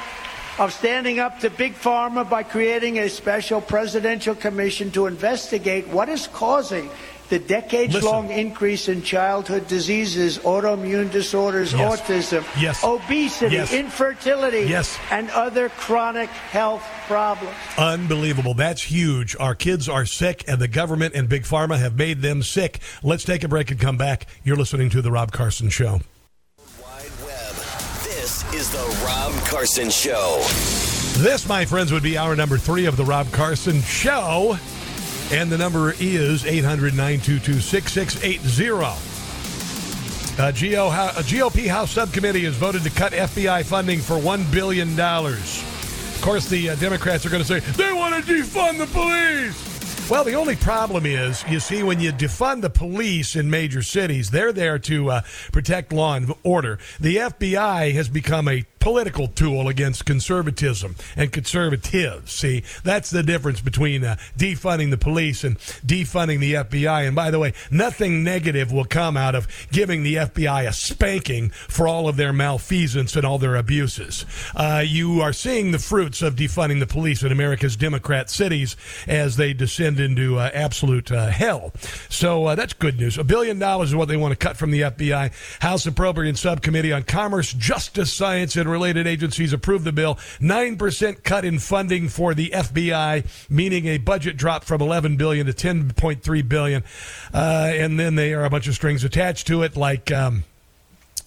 of standing up to Big Pharma by creating a special presidential commission to investigate what is causing the decades long increase in childhood diseases, autoimmune disorders, yes. autism, yes. obesity, yes. infertility, yes. and other chronic health problems. Unbelievable. That's huge. Our kids are sick, and the government and Big Pharma have made them sick. Let's take a break and come back. You're listening to The Rob Carson Show. Rob Carson Show. This, my friends, would be our number three of the Rob Carson Show. And the number is 800 922 6680. A GOP House Subcommittee has voted to cut FBI funding for $1 billion. Of course, the uh, Democrats are going to say they want to defund the police. Well, the only problem is, you see, when you defund the police in major cities, they're there to uh, protect law and order. The FBI has become a political tool against conservatism and conservatives. See, that's the difference between uh, defunding the police and defunding the FBI. And by the way, nothing negative will come out of giving the FBI a spanking for all of their malfeasance and all their abuses. Uh, you are seeing the fruits of defunding the police in America's Democrat cities as they descend into uh, absolute uh, hell. So uh, that's good news. A billion dollars is what they want to cut from the FBI. House Appropriate Subcommittee on Commerce, Justice, Science, and related agencies approved the bill. 9% cut in funding for the FBI, meaning a budget drop from 11 billion to 10.3 billion. Uh, and then there are a bunch of strings attached to it, like. Um,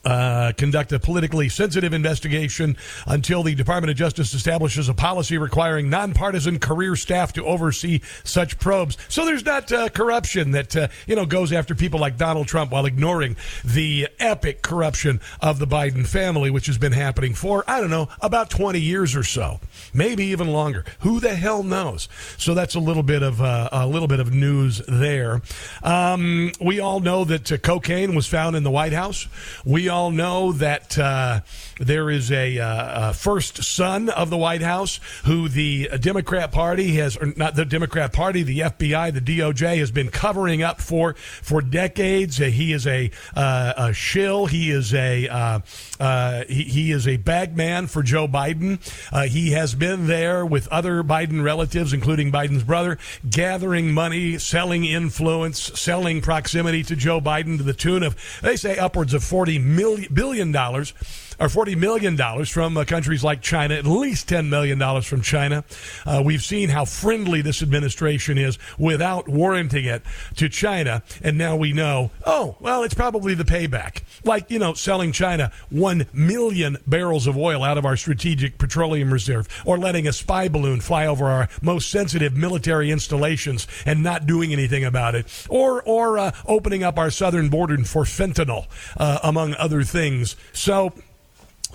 uh, conduct a politically sensitive investigation until the Department of Justice establishes a policy requiring nonpartisan career staff to oversee such probes. So there's not uh, corruption that uh, you know goes after people like Donald Trump while ignoring the epic corruption of the Biden family, which has been happening for I don't know about 20 years or so, maybe even longer. Who the hell knows? So that's a little bit of uh, a little bit of news there. Um, we all know that uh, cocaine was found in the White House. We all know that uh, there is a, uh, a, first son of the White House who the Democrat Party has, or not the Democrat Party, the FBI, the DOJ has been covering up for for decades. Uh, he is a, uh, a shill. He is a uh, uh, he, he, is a bagman for Joe Biden. he has been there with other Biden relatives, including Biden's brother, gathering money, selling influence, selling proximity to Joe Biden to the tune of they say upwards of forty million billion dollars or $40 million from uh, countries like China, at least $10 million from China. Uh, we've seen how friendly this administration is without warranting it to China. And now we know, oh, well, it's probably the payback. Like, you know, selling China 1 million barrels of oil out of our strategic petroleum reserve or letting a spy balloon fly over our most sensitive military installations and not doing anything about it or, or uh, opening up our southern border for fentanyl, uh, among other things. So,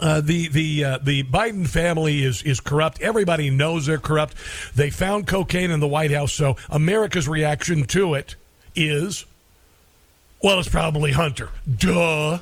uh, the the uh, the Biden family is is corrupt. Everybody knows they're corrupt. They found cocaine in the White House, so America's reaction to it is, well, it's probably Hunter. Duh.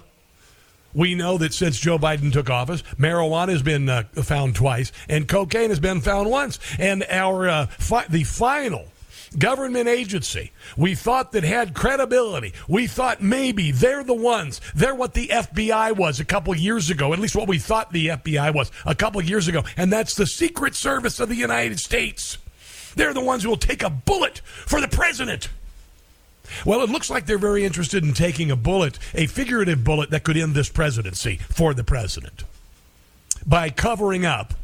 We know that since Joe Biden took office, marijuana has been uh, found twice, and cocaine has been found once. And our uh, fi- the final government agency we thought that had credibility. We thought maybe they're the ones. They're what the FBI was a couple years ago, at least what we thought the FBI was a couple years ago. And that's the Secret Service of the United States. They're the ones who will take a bullet for the president. Well, it looks like they're very interested in taking a bullet, a figurative bullet that could end this presidency for the president by covering up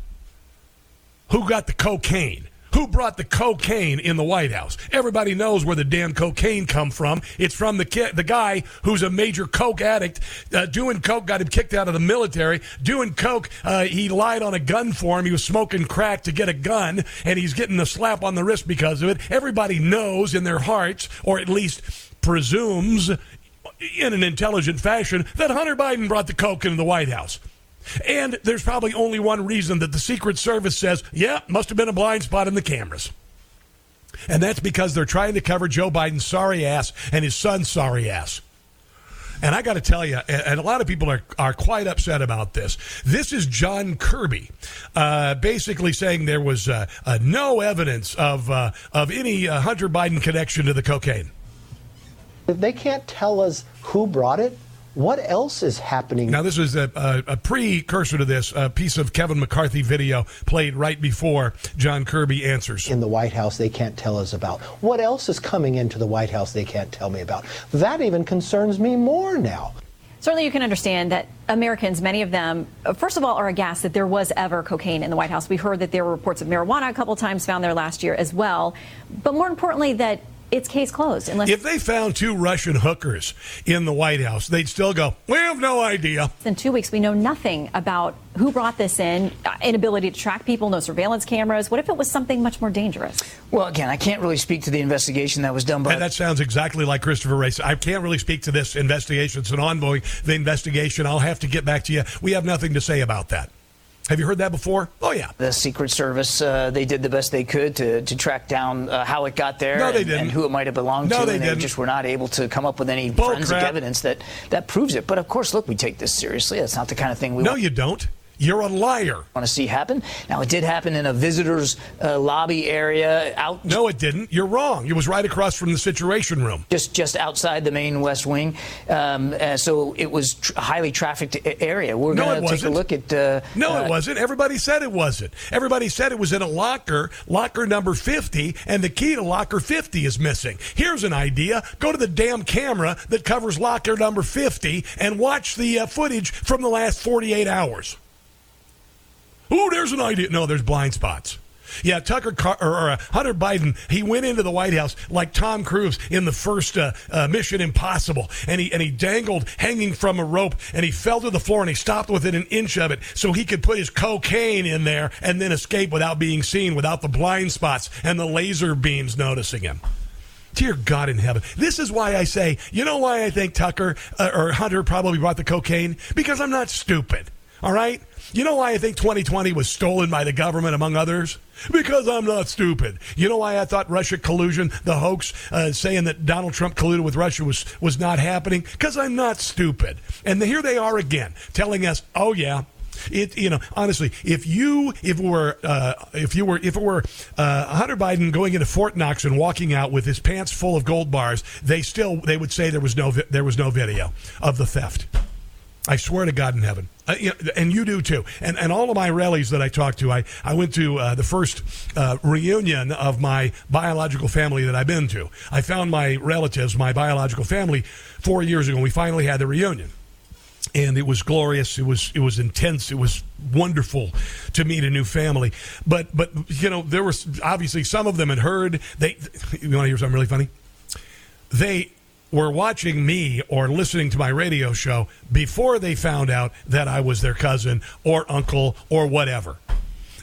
who got the cocaine who brought the cocaine in the White House? Everybody knows where the damn cocaine come from. It's from the ki- the guy who's a major coke addict. Uh, doing coke got him kicked out of the military. Doing coke, uh, he lied on a gun form. He was smoking crack to get a gun, and he's getting a slap on the wrist because of it. Everybody knows in their hearts, or at least presumes in an intelligent fashion, that Hunter Biden brought the coke into the White House. And there's probably only one reason that the Secret Service says, yeah, must have been a blind spot in the cameras. And that's because they're trying to cover Joe Biden's sorry ass and his son's sorry ass. And I got to tell you, and a lot of people are, are quite upset about this. This is John Kirby, uh, basically saying there was uh, uh, no evidence of uh, of any uh, Hunter Biden connection to the cocaine. They can't tell us who brought it. What else is happening? Now, this was a, a, a, precursor to this, a piece of Kevin McCarthy video played right before John Kirby answers. In the White House, they can't tell us about. What else is coming into the White House they can't tell me about? That even concerns me more now. Certainly, you can understand that Americans, many of them, first of all, are aghast that there was ever cocaine in the White House. We heard that there were reports of marijuana a couple times found there last year as well. But more importantly, that it's case closed. Unless if they found two Russian hookers in the White House, they'd still go, "We have no idea." In two weeks, we know nothing about who brought this in, uh, inability to track people, no surveillance cameras. What if it was something much more dangerous? Well, again, I can't really speak to the investigation that was done by. And that sounds exactly like Christopher Wray's. I can't really speak to this investigation. It's an ongoing the investigation. I'll have to get back to you. We have nothing to say about that. Have you heard that before? Oh, yeah. The Secret Service, uh, they did the best they could to, to track down uh, how it got there no, they and, didn't. and who it might have belonged no, to. They and didn't. they just were not able to come up with any Bull forensic crap. evidence that, that proves it. But of course, look, we take this seriously. That's not the kind of thing we No, want. you don't. You're a liar. Want to see happen? Now, it did happen in a visitors' uh, lobby area out. No, it didn't. You're wrong. It was right across from the Situation Room. Just just outside the main West Wing, um, uh, so it was tr- a highly trafficked area. We're No, going to take a look at. Uh, No, uh, it wasn't. Everybody said it wasn't. Everybody said it was in a locker, locker number 50, and the key to locker 50 is missing. Here's an idea go to the damn camera that covers locker number 50 and watch the uh, footage from the last 48 hours. Ooh, there's an idea. No, there's blind spots. Yeah, Tucker Car- or, or, uh, Hunter Biden, he went into the White House like Tom Cruise in the first uh, uh, Mission Impossible, and he and he dangled hanging from a rope, and he fell to the floor, and he stopped within an inch of it, so he could put his cocaine in there and then escape without being seen, without the blind spots and the laser beams noticing him. Dear God in heaven. This is why I say, you know why I think Tucker uh, or Hunter probably brought the cocaine? Because I'm not stupid. All right? You know why I think 2020 was stolen by the government, among others? Because I'm not stupid. You know why I thought Russia collusion, the hoax, uh, saying that Donald Trump colluded with Russia was, was not happening? Because I'm not stupid. And here they are again, telling us, oh, yeah, it you know honestly if you if it were uh, if you were if it were uh, Hunter Biden going into Fort Knox and walking out with his pants full of gold bars they still they would say there was no there was no video of the theft I swear to God in heaven uh, and you do too and and all of my rallies that I talked to I I went to uh, the first uh, reunion of my biological family that I've been to I found my relatives my biological family four years ago and we finally had the reunion and it was glorious. It was it was intense. It was wonderful to meet a new family. But but you know there was obviously some of them had heard. They you want to hear something really funny? They were watching me or listening to my radio show before they found out that I was their cousin or uncle or whatever.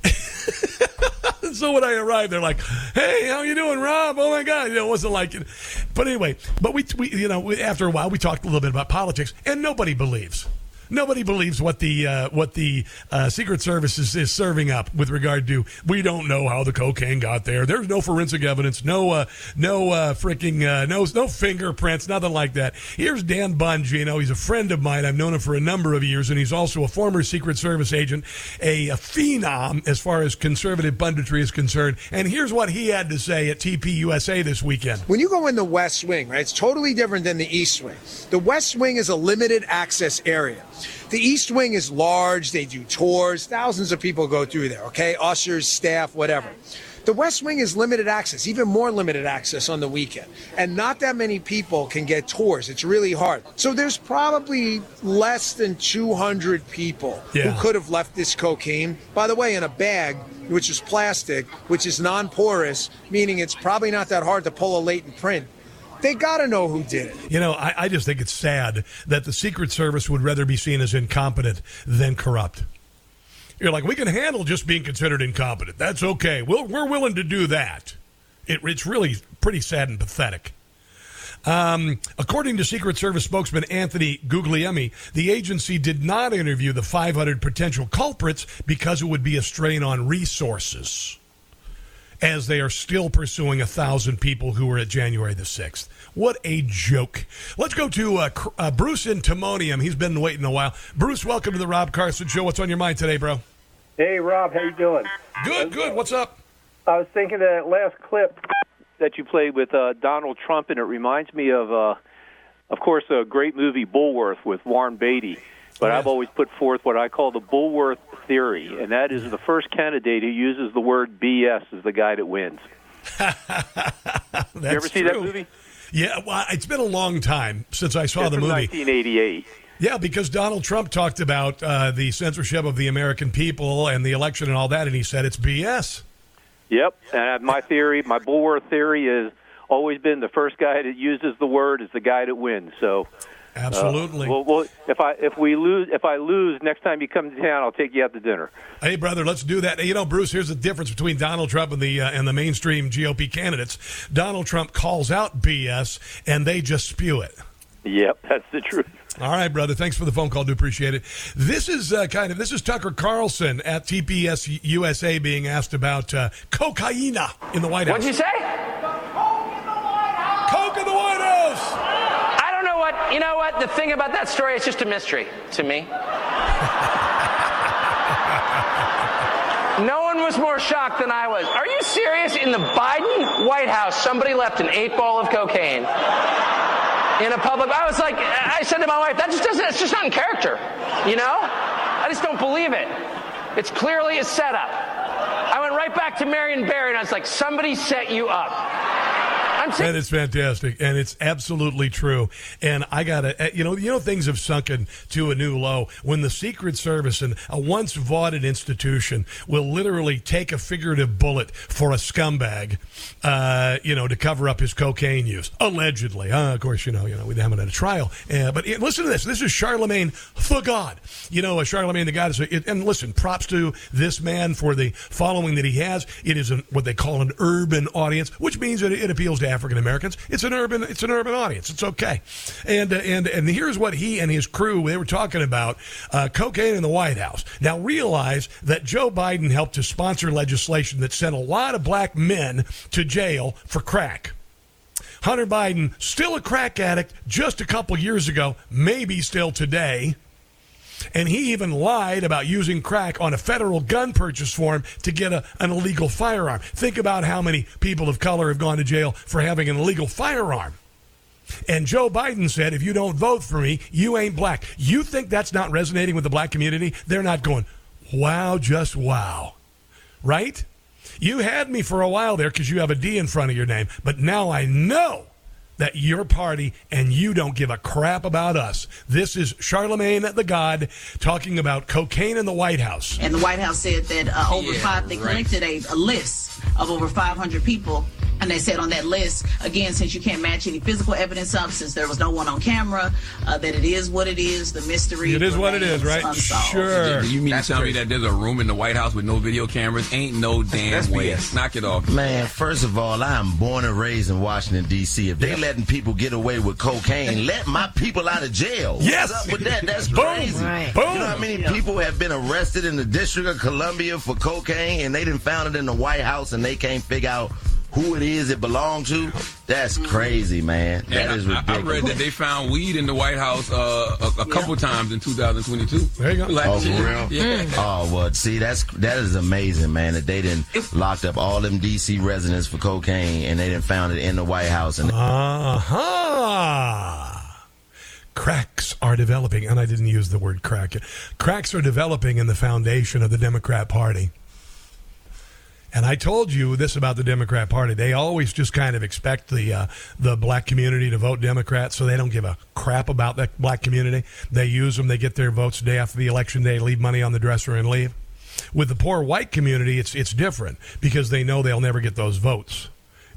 so when I arrived, they're like, "Hey, how you doing, Rob? Oh my God!" You know, it wasn't like it. But anyway, but we, we, you know, we, after a while, we talked a little bit about politics, and nobody believes. Nobody believes what the uh, what the uh, Secret Service is, is serving up with regard to we don't know how the cocaine got there. There's no forensic evidence, no uh, no uh, freaking uh, no no fingerprints, nothing like that. Here's Dan Bongino. He's a friend of mine. I've known him for a number of years, and he's also a former Secret Service agent, a, a phenom as far as conservative punditry is concerned. And here's what he had to say at TPUSA this weekend. When you go in the West Wing, right, it's totally different than the East Wing. The West Wing is a limited access area. The East Wing is large. They do tours. Thousands of people go through there, okay? Ushers, staff, whatever. The West Wing is limited access, even more limited access on the weekend. And not that many people can get tours. It's really hard. So there's probably less than 200 people Yeah. who could have left this cocaine, by the way, in a bag, which is plastic, which is non porous, meaning it's probably not that hard to pull a latent print. They got to know who did it. You know, I, I just think it's sad that the Secret Service would rather be seen as incompetent than corrupt. You're like, we can handle just being considered incompetent. That's okay. We'll, we're willing to do that. It, it's really pretty sad and pathetic. Um, according to Secret Service spokesman Anthony Guglielmi, the agency did not interview the 500 potential culprits because it would be a strain on resources as they are still pursuing a thousand people who were at January the 6th. What a joke. Let's go to uh, uh, Bruce in Timonium. He's been waiting a while. Bruce, welcome to the Rob Carson Show. What's on your mind today, bro? Hey, Rob, how you doing? Good, good. What's up? I was thinking that last clip that you played with uh, Donald Trump, and it reminds me of, uh, of course, a great movie Bulworth with Warren Beatty. But I've always put forth what I call the Bulworth theory, and that is the first candidate who uses the word BS is the guy that wins. That's you ever see that true. movie? Yeah, well, it's been a long time since I saw the movie. 1988. Yeah, because Donald Trump talked about uh, the censorship of the American people and the election and all that, and he said it's BS. Yep. And my theory, my Bulworth theory is always been the first guy that uses the word is the guy that wins. So. Absolutely. Uh, well, well, if I if we lose if I lose next time you come to town, I'll take you out to dinner. Hey, brother, let's do that. You know, Bruce, here's the difference between Donald Trump and the uh, and the mainstream GOP candidates. Donald Trump calls out BS, and they just spew it. Yep, that's the truth. All right, brother. Thanks for the phone call. Do appreciate it. This is uh, kind of this is Tucker Carlson at TPS USA being asked about uh, cocaine in the White House. What'd you say? Coke in the White House. I don't know what. You know what? The thing about that story is just a mystery to me. No one was more shocked than I was. Are you serious? In the Biden White House, somebody left an eight ball of cocaine in a public. I was like, I said to my wife, that just doesn't. It's just not in character. You know? I just don't believe it. It's clearly a setup. I went right back to Marion Barry and I was like, somebody set you up. I'm saying. That is fantastic, and it's absolutely true. And I gotta, you know, you know, things have sunken to a new low when the Secret Service and a once vaunted institution will literally take a figurative bullet for a scumbag, uh, you know, to cover up his cocaine use, allegedly. Uh, of course, you know, you know, we haven't had a trial, uh, but uh, listen to this. This is Charlemagne the God. You know, Charlemagne the God is, it, and listen, props to this man for the following that he has. It is an, what they call an urban audience, which means that it appeals to African Americans. It's an urban it's an urban audience. It's okay. And uh, and and here's what he and his crew they were talking about uh, cocaine in the White House. Now realize that Joe Biden helped to sponsor legislation that sent a lot of black men to jail for crack. Hunter Biden, still a crack addict just a couple years ago, maybe still today. And he even lied about using crack on a federal gun purchase form to get a, an illegal firearm. Think about how many people of color have gone to jail for having an illegal firearm. And Joe Biden said, if you don't vote for me, you ain't black. You think that's not resonating with the black community? They're not going, wow, just wow. Right? You had me for a while there because you have a D in front of your name, but now I know that your party and you don't give a crap about us. This is Charlemagne the God talking about cocaine in the White House. And the White House said that uh, over Yeah, five, they right. collected a, a list of over 500 people. And they said on that list, again, since you can't match any physical evidence up, since there was no one on camera, uh, that it is what it is. The mystery. It is what it is, remains right? unsolved. Sure. Do you mean to tell me that there's a room in the White House with no video cameras? Ain't no damn that's way. BS. Knock it off. Man, first of all, I am born and raised in Washington D.C. If they letting people get away with cocaine, let my people out of jail. Yes. What's up with that? That's Boom. crazy. Right. You know how many people have been arrested in the District of Columbia for cocaine, and they didn't found it in the White House, and they can't figure out who it is it belonged to? That's crazy, man. That And is I, I ridiculous. read that they found weed in the White House uh, a, a couple times in 2022. There you go. Like, Oh, for real? Yeah. Oh, well, see, that's that is amazing, man. That they didn't locked up all them D.C. residents for cocaine, and they didn't found it in the White House. And Aha. Cracks are developing, and I didn't use the word crack. Cracks are developing in the foundation of the Democrat Party. And I told you this about the Democrat Party. They always just kind of expect the uh, the black community to vote Democrat, so they don't give a crap about that black community. They use them. They get their votes the day after the election day, leave money on the dresser, and leave. With the poor white community, it's it's different because they know they'll never get those votes,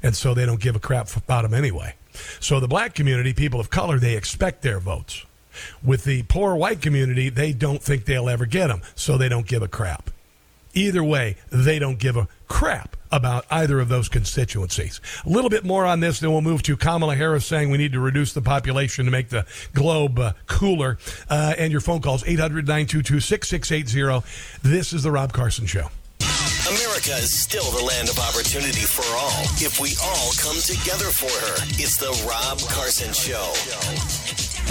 and so they don't give a crap about them anyway. So the black community, people of color, they expect their votes. With the poor white community, they don't think they'll ever get them, so they don't give a crap. Either way, they don't give a crap about either of those constituencies. A little bit more on this, then we'll move to Kamala Harris saying we need to reduce the population to make the globe uh, cooler. Uh, and your phone calls 800 922 6680. This is The Rob Carson Show. America is still the land of opportunity for all if we all come together for her. It's the Rob Carson Show.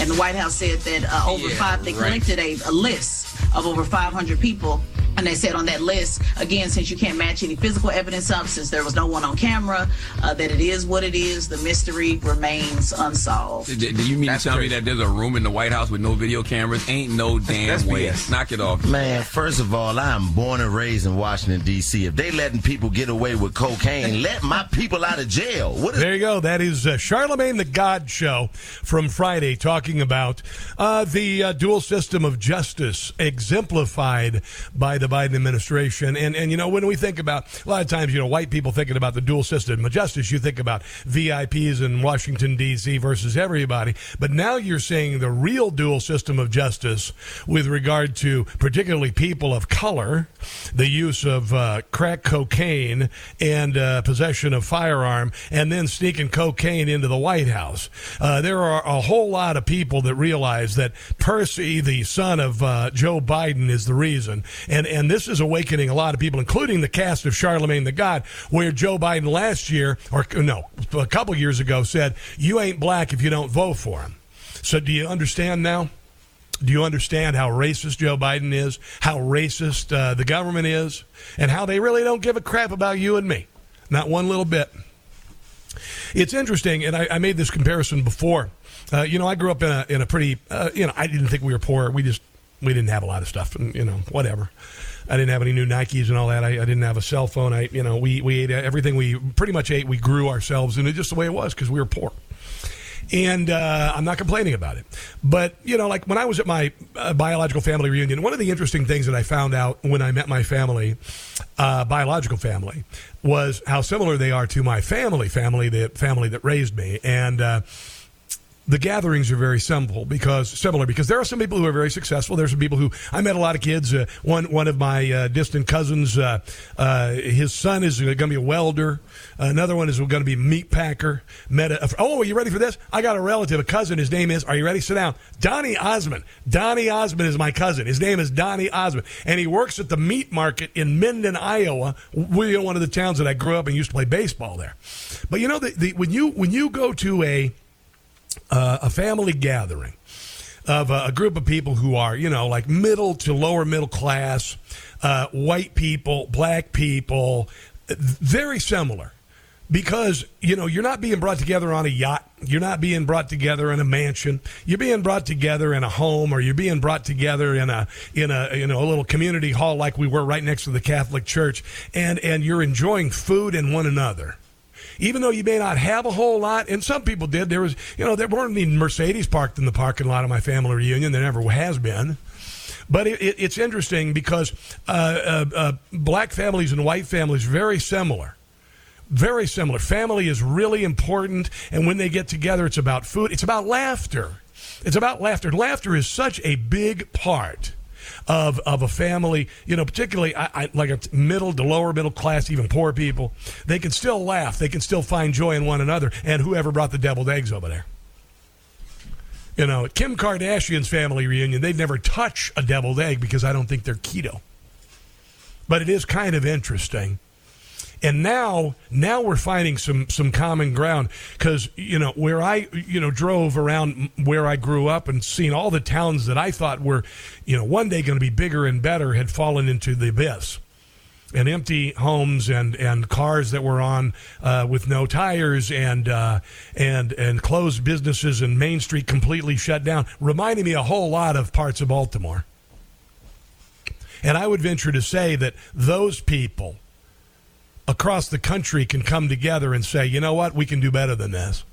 And the White House said that uh, over Yeah, five, they right. collected a, a list of over 500 people. And they said on that list, again, since you can't match any physical evidence up, since there was no one on camera, uh, that it is what it is. The mystery remains unsolved. Do, do you mean to tell me that there's a room in the White House with no video cameras? Ain't no damn That's way. BS. Knock it off. Man, first of all, I am born and raised in Washington D.C. If they letting people get away with cocaine, let my people out of jail. What is There you go. That is uh, Charlemagne the God Show from Friday, talking about uh, the uh, dual system of justice exemplified by the Biden administration. And, and, you know, when we think about, a lot of times, you know, white people thinking about the dual system of justice, you think about VIPs in Washington, D.C. versus everybody. But now you're seeing the real dual system of justice with regard to particularly people of color, the use of uh, crack cocaine and uh, possession of firearm, and then sneaking cocaine into the White House. Uh, there are a whole lot of people that realize that Percy, the son of uh, Joe Biden, is the reason. And, and this is awakening a lot of people, including the cast of Charlemagne the God, where Joe Biden last year, or no, a couple years ago, said, You ain't black if you don't vote for him. So do you understand now? Do you understand how racist Joe Biden is, how racist uh, the government is, and how they really don't give a crap about you and me? Not one little bit. It's interesting, and I, I made this comparison before. Uh, you know, I grew up in a in a pretty, uh, you know, I didn't think we were poor. We just we didn't have a lot of stuff, and you know, whatever. I didn't have any new Nikes and all that. I, I didn't have a cell phone. I, you know, we we ate everything we pretty much ate. We grew ourselves, and it's just the way it was because we were poor and uh, I'm not complaining about it. But you know, like when I was at my uh, biological family reunion, one of the interesting things that I found out when I met my family, uh, biological family, was how similar they are to my family, family the family that raised me, and uh, the gatherings are very simple because similar because there are some people who are very successful. There's some people who I met a lot of kids. Uh, one one of my uh, distant cousins, uh, uh his son is going to be a welder. Another one is going to be a meat packer. Met a, oh, are you ready for this? I got a relative, a cousin. His name is. Are you ready? Sit down. Donnie Osmond. Donnie Osmond is my cousin. His name is Donnie Osmond, and he works at the meat market in Minden, Iowa. We one of the towns that I grew up and used to play baseball there. But you know, the, the, when you when you go to a uh, a family gathering of a, a, group of people who are, you know, like middle to lower middle class, uh, white people, black people, very similar. Because, you know, you're not being brought together on a yacht. You're not being brought together in a mansion. You're being brought together in a home or you're being brought together in a, in a, you know, a little community hall like we were right next to the Catholic Church. And, and you're enjoying food and one another even though you may not have a whole lot, and some people did. There was, you know, there weren't any Mercedes parked in the parking lot of my family reunion. There never has been. But it, it, it's interesting because uh, uh, uh, black families and white families very similar. Very similar. Family is really important, and when they get together, it's about food. It's about laughter. It's about laughter. Laughter is such a big part of of a family, you know, particularly I, I, like a middle to lower middle class, even poor people, they can still laugh. They can still find joy in one another. And whoever brought the deviled eggs over there. You know, Kim Kardashian's family reunion, they'd never touch a deviled egg because I don't think they're keto. But it is kind of interesting and now, now we're finding some some common ground because you know where I you know drove around where I grew up and seen all the towns that I thought were, you know, one day going to be bigger and better had fallen into the abyss and empty homes and, and cars that were on uh, with no tires and uh, and and closed businesses and Main Street completely shut down, reminding me a whole lot of parts of Baltimore. And I would venture to say that those people across the country can come together and say, you know what, we can do better than this.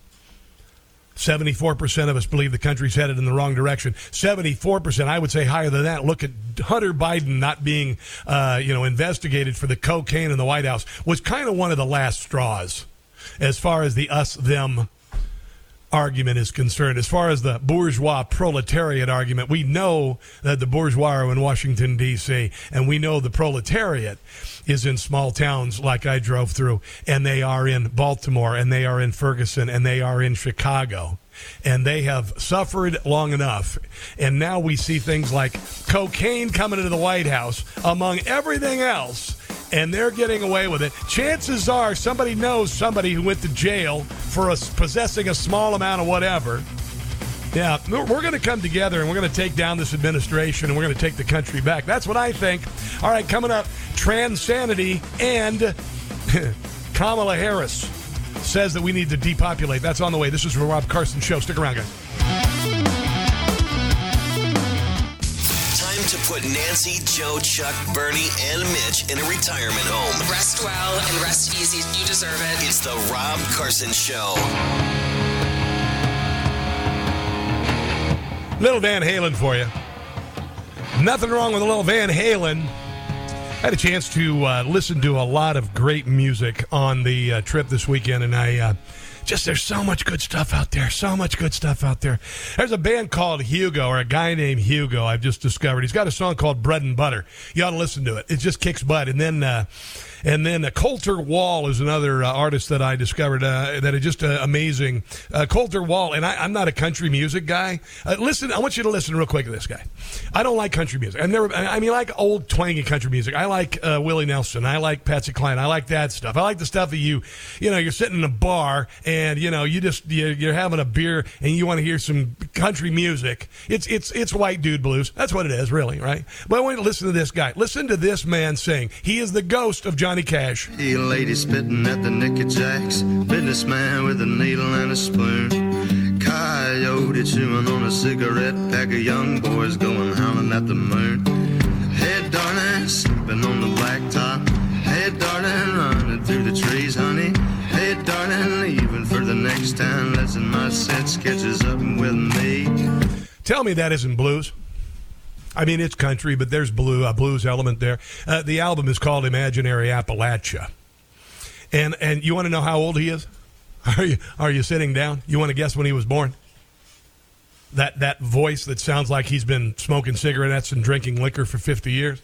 74% of us believe the country's headed in the wrong direction. 74%, I would say higher than that. Look at Hunter Biden not being, uh, you know, investigated for the cocaine in the White House was kind of one of the last straws as far as the us them argument is concerned. As far as the bourgeois proletariat argument, we know that the bourgeois are in Washington, D.C., and we know the proletariat is in small towns like I drove through, and they are in Baltimore, and they are in Ferguson, and they are in Chicago. And they have suffered long enough. And now we see things like cocaine coming into the White House, among everything else and they're getting away with it. Chances are somebody knows somebody who went to jail for a, possessing a small amount of whatever. Yeah, we're going to come together and we're going to take down this administration and we're going to take the country back. That's what I think. All right, coming up, Transanity and Kamala Harris says that we need to depopulate. That's on the way. This is the Rob Carson Show. Stick around, guys. Put Nancy, Joe, Chuck, Bernie, and Mitch in a retirement home. Rest well and rest easy. You deserve it. It's the Rob Carson Show. Little Van Halen for you. Nothing wrong with a little Van Halen. I had a chance to uh, listen to a lot of great music on the uh, trip this weekend, and I uh, just there's so much good stuff out there. So much good stuff out there. There's a band called Hugo, or a guy named Hugo. I've just discovered. He's got a song called "Bread and Butter." You ought to listen to it. It just kicks butt. And then uh, and then uh, Colter Wall is another uh, artist that I discovered uh, that is just uh, amazing. Uh, Colter Wall, and I, am not a country music guy. Uh, listen, I want you to listen real quick to this guy. I don't like country music. I never. I mean, I like old twangy country music. I like Willie Nelson. I like Patsy Cline. I like that stuff. I like the stuff that you, you know, you're sitting in a bar and you know you just you're, having a beer and you want to hear some country music. It's it's it's white dude blues. That's what it is, really, right? But I want you to listen to this guy. Listen to this man sing. He is the ghost of Johnny Cash. Hey, lady spitting at the Nicky Jacks. Businessman with a needle and a spoon. Coyote chewing on a cigarette. Pack of young boys going howling at the moon. Hey, darling, sleeping on the blacktop. Hey, darling, running through the trees, honey. Hey, darling, leaving for the next town. Listen, my set catches up with me. Tell me that isn't blues. I mean, it's country, but there's blue, a blues element there. Uh, the album is called Imaginary Appalachia. And and you want to know how old he is? Are you are you sitting down? You want to guess when he was born? That that voice that sounds like he's been smoking cigarettes and drinking liquor for 50 years.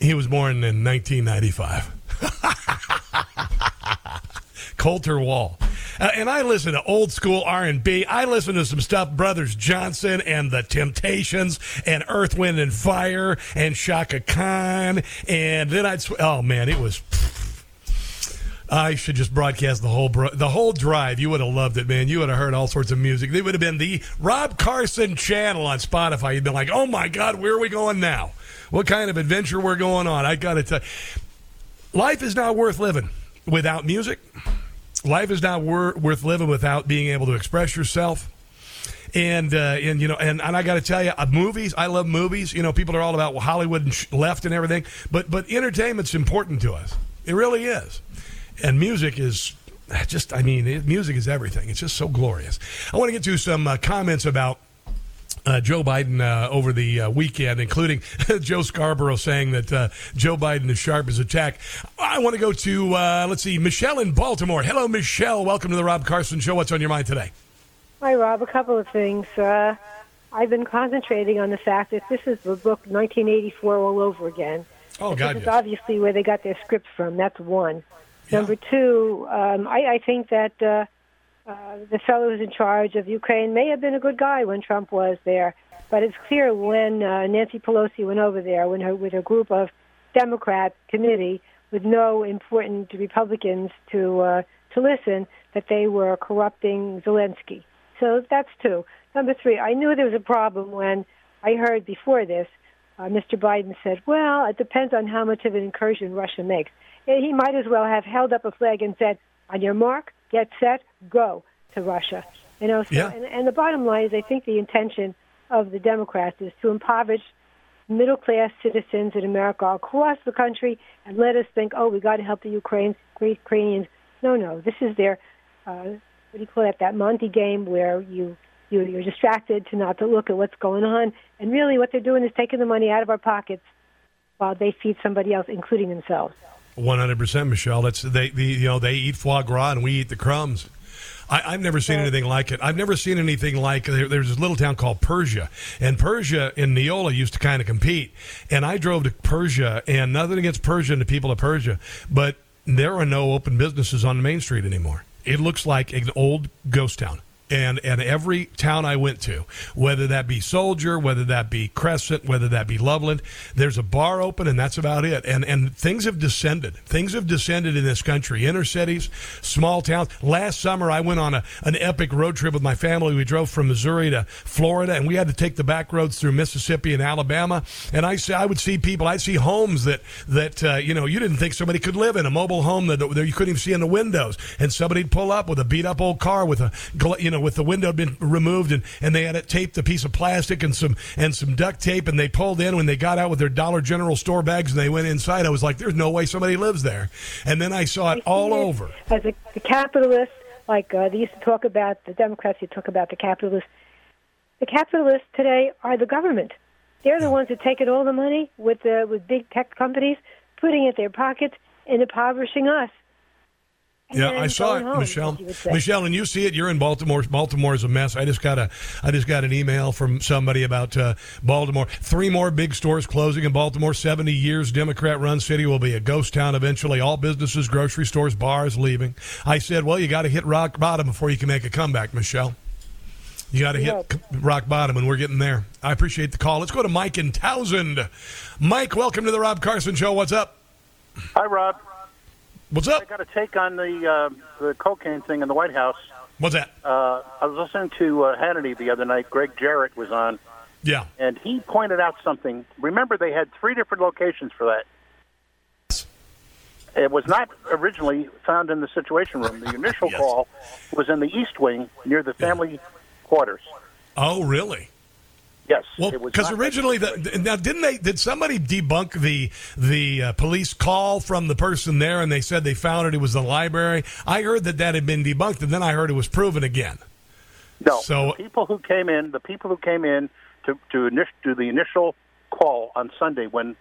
He was born in 1995. Colter Wall. Uh, and I listen to old school R&B. I listen to some stuff Brothers Johnson and the Temptations and Earth, Wind and Fire and Chaka Khan. And then I'd, sw- oh man, it was. I should just broadcast the whole bro- the whole drive. You would have loved it, man. You would have heard all sorts of music. It would have been the Rob Carson channel on Spotify. You'd been like, "Oh my God, where are we going now? What kind of adventure we're going on?" I got to tell. Life is not worth living without music life is not wor- worth living without being able to express yourself. And uh, and you know and, and I got to tell you, uh, movies. I love movies. You know, people are all about Hollywood and sh- left and everything, but but entertainment's important to us. It really is. And music is just. I mean, it, music is everything. It's just so glorious. I want to get to some uh, comments about uh, Joe Biden uh, over the uh, weekend, including Joe Scarborough saying that uh, Joe Biden is sharp as a tack. I want to go to, uh, let's see, Michelle in Baltimore. Hello, Michelle. Welcome to the Rob Carson Show. What's on your mind today? Hi, Rob. A couple of things. Uh, I've been concentrating on the fact that this is the book 1984 all over again. Oh, God. This is obviously where they got their scripts from. That's one. Number two, um, I, I think that uh, the fellow who's in charge of Ukraine may have been a good guy when Trump was there, but it's clear when uh, Nancy Pelosi went over there when her, with a group of Democrat committee with no important Republicans to uh, to listen that they were corrupting Zelensky. So that's two. Number three, I knew there was a problem when I heard before this uh, Mr. Biden said, "Well, it depends on how much of an incursion Russia makes." He might as well have held up a flag and said, "On your mark, get set, go to Russia." You know. So, Yeah. and, and the bottom line is, I think the intention of the Democrats is to impoverish middle class citizens in America across the country and let us think, oh, we got to help the Ukrainians. Ukrainians. No, no, this is their uh, what do you call that? That Monty game where you you you're distracted to not to look at what's going on, and really what they're doing is taking the money out of our pockets while they feed somebody else, including themselves. One hundred percent, Michelle. That's they. The, you know, they eat foie gras and we eat the crumbs. I, I've never seen anything like it. I've never seen anything like there, there's this little town called Persia, and Persia and Neola used to kind of compete. And I drove to Persia, and nothing against Persia and the people of Persia, but there are no open businesses on the main street anymore. It looks like an old ghost town. And, and every town I went to, whether that be Soldier, whether that be Crescent, whether that be Loveland, there's a bar open and that's about it. And and things have descended. Things have descended in this country. Inner cities, small towns. Last summer I went on a, an epic road trip with my family. We drove from Missouri to Florida and we had to take the back roads through Mississippi and Alabama. And I see, I would see people, I'd see homes that that uh, you know you didn't think somebody could live in a mobile home that, that you couldn't even see in the windows. And somebody'd pull up with a beat up old car with a you know with the window had been removed and, and they had it taped a piece of plastic and some and some duct tape and they pulled in when they got out with their Dollar General store bags and they went inside. I was like, there's no way somebody lives there. And then I saw it all over. As a the capitalists, like uh, they used to talk about the Democrats, used to talk about the capitalists. The capitalists today are the government. They're the ones that taking all the money with the with big tech companies, putting it in their pockets and impoverishing us. And Yeah, I saw it, home, Michelle. as you would say. Michelle, and you see it. You're in Baltimore. Baltimore is a mess. I just got a, I just got an email from somebody about uh, Baltimore. Three more big stores closing in Baltimore. Seventy years Democrat-run city will be a ghost town eventually. All businesses, grocery stores, bars leaving. I said, well, you got to hit rock bottom before you can make a comeback, Michelle. You got to hit c- rock bottom, and we're getting there. I appreciate the call. Let's go to Mike in Townsend. Mike, welcome to the Rob Carson Show. What's up? Hi, Rob. What's up? I got a take on the uh, the cocaine thing in the White House. What's that? Uh, I was listening to uh, Hannity the other night. Gregg Jarrett was on, Yeah. and he pointed out something. Remember, they had three different locations for that. It was not originally found in the Situation Room. The initial call was in the East Wing near the family quarters. Oh, really? Yes. Well, because originally, the, now didn't they? Did somebody debunk the the uh, police call from the person there, and they said they found it? It was the library. I heard that that had been debunked, and then I heard it was proven again. No, So- the people who came in, the people who came in to to, to the initial call on Sunday when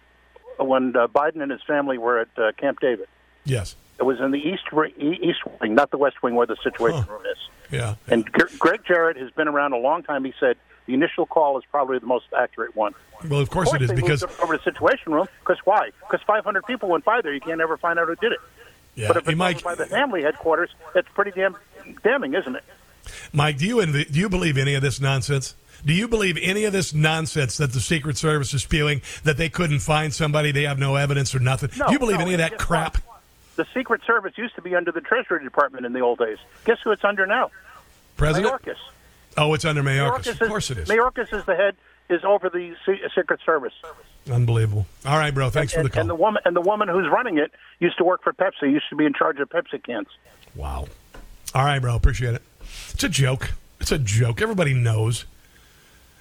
when uh, Biden and his family were at uh, Camp David. Yes. It was in the east east wing, not the west wing where the situation room is. Yeah. And Gre- Gregg Jarrett has been around a long time. He said the initial call is probably the most accurate one. Well, of course it is because over to the Situation Room. Because why? Because 500 people went by there. You can't ever find out who did it. Yeah, but if hey, it's Mike- by the family headquarters, it's pretty damn damning, isn't it? Mike, do you env- do you believe any of this nonsense? Do you believe any of this nonsense that the Secret Service is spewing that they couldn't find somebody, they have no evidence or nothing? No, do you believe no, any of that crap? The Secret Service used to be under the Treasury Department in the old days. Guess who it's under now? President? Mayorkas. Oh, it's under Mayorkas. Mayorkas Of course it is. Mayorkas is the head, is over the Secret Service. Unbelievable. All right, bro. Thanks and, for the call. And the woman and the woman who's running it used to work for Pepsi. Used to be in charge of Pepsi cans. Wow. All right, bro. Appreciate it. It's a joke. It's a joke. Everybody knows.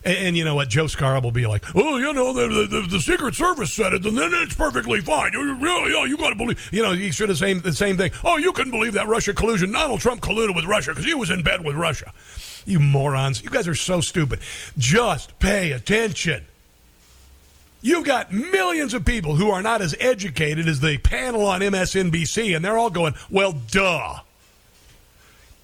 And, and you know what? Joe Scarab will be like, "Oh, you know, the, the, the Secret Service said it, and then it's perfectly fine. You really, yeah, you got to believe." You know, he said have saying the same thing. Oh, you couldn't believe that Russia collusion. Donald Trump colluded with Russia because he was in bed with Russia. You morons! You guys are so stupid. Just pay attention. You've got millions of people who are not as educated as the panel on MSNBC, and they're all going, well, duh.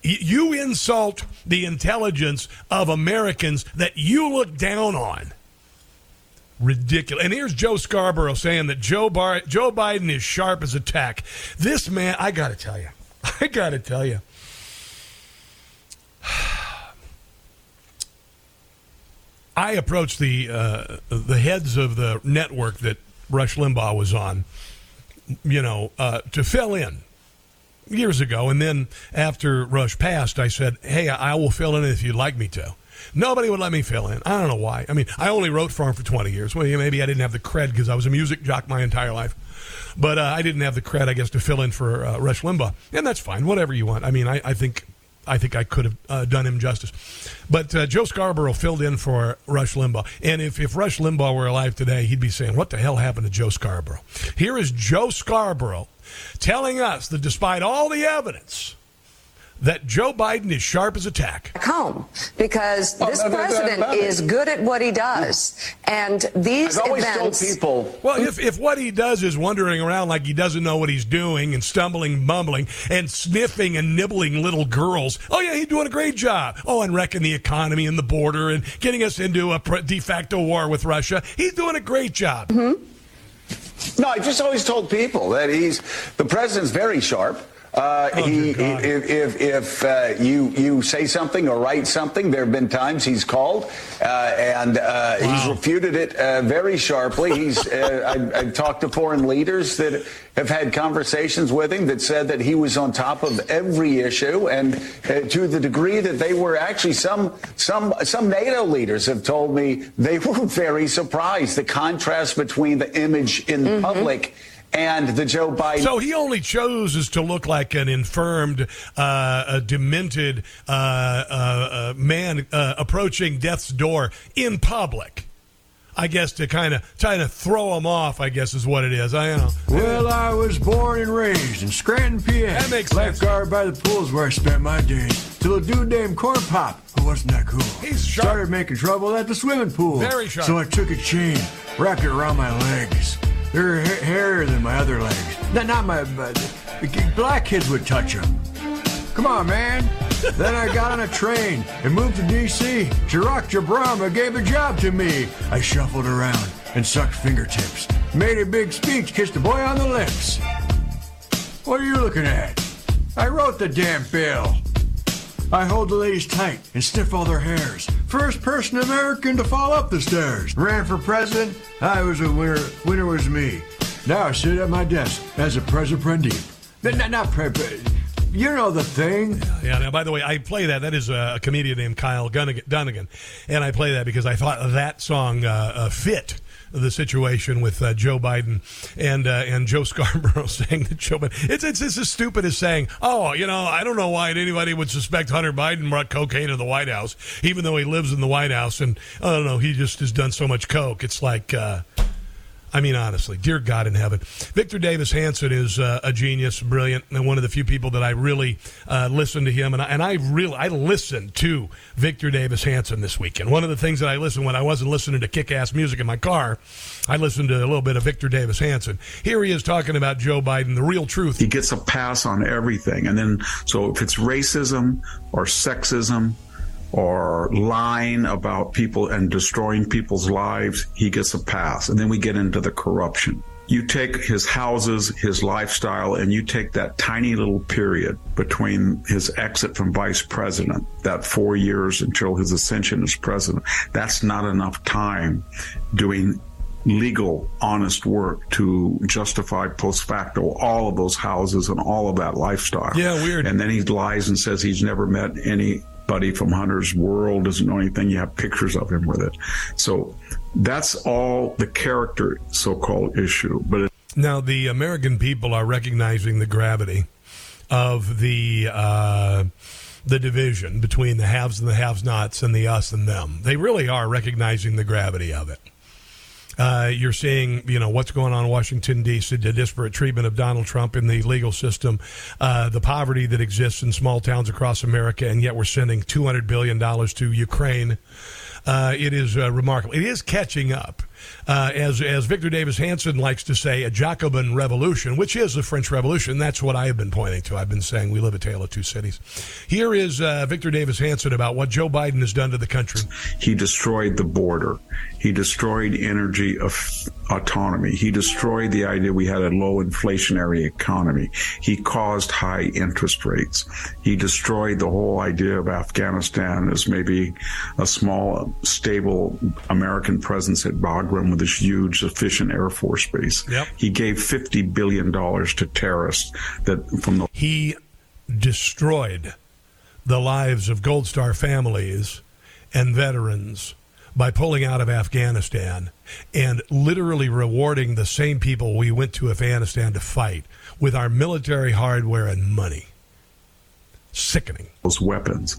You insult the intelligence of Americans that you look down on. Ridiculous. And here's Joe Scarborough saying that Joe, Bar- Joe Biden is sharp as a tack. This man, I got to tell you, I got to tell you. I approached the uh, the heads of the network that Rush Limbaugh was on, you know, uh, to fill in years ago, and then after Rush passed, I said, "Hey, I will fill in if you'd like me to." Nobody would let me fill in. I don't know why. I mean, I only wrote for him for 20 years. Well, maybe I didn't have the cred because I was a music jock my entire life. But uh, I didn't have the cred, I guess, to fill in for uh, Rush Limbaugh. And that's fine. Whatever you want. I mean, I, I think I think I could have uh, done him justice. But uh, Joe Scarborough filled in for Rush Limbaugh. And if, if Rush Limbaugh were alive today, he'd be saying, What the hell happened to Joe Scarborough? Here is Joe Scarborough telling us that despite all the evidence, that Joe Biden is sharp as a tack. home because Oh, this no, no, no, president no, no. is good at what he does. And these events. People. Well, if, if what he does is wandering around like he doesn't know what he's doing and stumbling, mumbling, and sniffing and nibbling little girls, oh, yeah, he's doing a great job. Oh, and wrecking the economy and the border and getting us into a de facto war with Russia. He's doing a great job. Mm-hmm. No, I just always told people that he's the president's very sharp. Uh, Oh, he, he, if if, if uh, you you say something or write something, there have been times he's called uh, and uh, he's refuted it uh, very sharply. He's uh, I, I've talked to foreign leaders that have had conversations with him that said that he was on top of every issue, and uh, to the degree that they were actually some some some NATO leaders have told me they were very surprised. The contrast between the image in public and the Joe Biden. So he only chooses to look like an infirmed, uh, demented uh, uh, uh, man uh, approaching death's door in public. I guess to kind of trying to throw them off. I guess is what it is. I know. Well, I was born and raised in Scranton, PA. That makes sense. Lifeguard by the pools where I spent my days. Till a dude named Corn Pop, who wasn't that cool. He's sharp. Started making trouble at the swimming pool. Very sharp. So I took a chain, wrapped it around my legs. They're ha- hairier than my other legs. Not, not my, but black kids would touch them. Come on, man. then I got on a train and moved to D.C. Barack Obama gave a job to me. I shuffled around and sucked fingertips. Made a big speech, kissed a boy on the lips. What are you looking at? I wrote the damn bill. I hold the ladies tight and sniff all their hairs. First person American to fall up the stairs. Ran for president. I was a winner. Winner was me. Now I sit at my desk as a president. Not, not pre- You know the thing. Yeah. Now, by the way, I play that. That is a comedian named Kyle Dunnigan, and I play that because I thought that song uh, uh, fit the situation with uh, Joe Biden and uh, and Joe Scarborough saying that Joe Biden. It's, it's it's as stupid as saying, oh, you know, I don't know why anybody would suspect Hunter Biden brought cocaine to the White House, even though he lives in the White House, and I don't know, he just has done so much coke. It's like. Uh, I mean, honestly, dear God in heaven. Victor Davis Hanson is uh, a genius, brilliant, and one of the few people that I really uh, listen to him. And I, and I really, I listened to Victor Davis Hanson this weekend. One of the things that I listened when I wasn't listening to kick ass music in my car, I listened to a little bit of Victor Davis Hanson. Here he is talking about Joe Biden, the real truth. He gets a pass on everything. And then, so if it's racism or sexism, or lying about people and destroying people's lives, he gets a pass. And then we get into the corruption. You take his houses, his lifestyle, and you take that tiny little period between his exit from vice president, that four years until his ascension as president. That's not enough time doing legal, honest work to justify post facto all of those houses and all of that lifestyle. Yeah, weird. And then he lies and says he's never met anybody from Hunter's world, doesn't know anything. You have pictures of him with it. So that's all the character so called issue. But it, Now, the American people are recognizing the gravity of the uh, the division between the haves and the have-nots and the us and them. They really are recognizing the gravity of it. Uh, you're seeing, you know, what's going on in Washington D.C. The disparate treatment of Donald Trump in the legal system, uh, the poverty that exists in small towns across America, and yet we're sending 200 billion dollars to Ukraine. Uh, it is uh, remarkable. It is catching up. Uh, as as Victor Davis Hanson likes to say, a Jacobin revolution, which is the French Revolution. That's what I have been pointing to. I've been saying we live a tale of two cities. Here is uh, Victor Davis Hanson about what Joe Biden has done to the country. he destroyed the border. He destroyed energy of autonomy. He destroyed the idea we had a low inflationary economy. He caused high interest rates. He destroyed the whole idea of Afghanistan as maybe a small, stable American presence at Bagram with this huge, efficient Air Force base. Yep. He gave $50 billion to terrorists that from the He destroyed the lives of Gold Star families and veterans by pulling out of Afghanistan and literally rewarding the same people we went to Afghanistan to fight with our military hardware and money. Sickening. those weapons.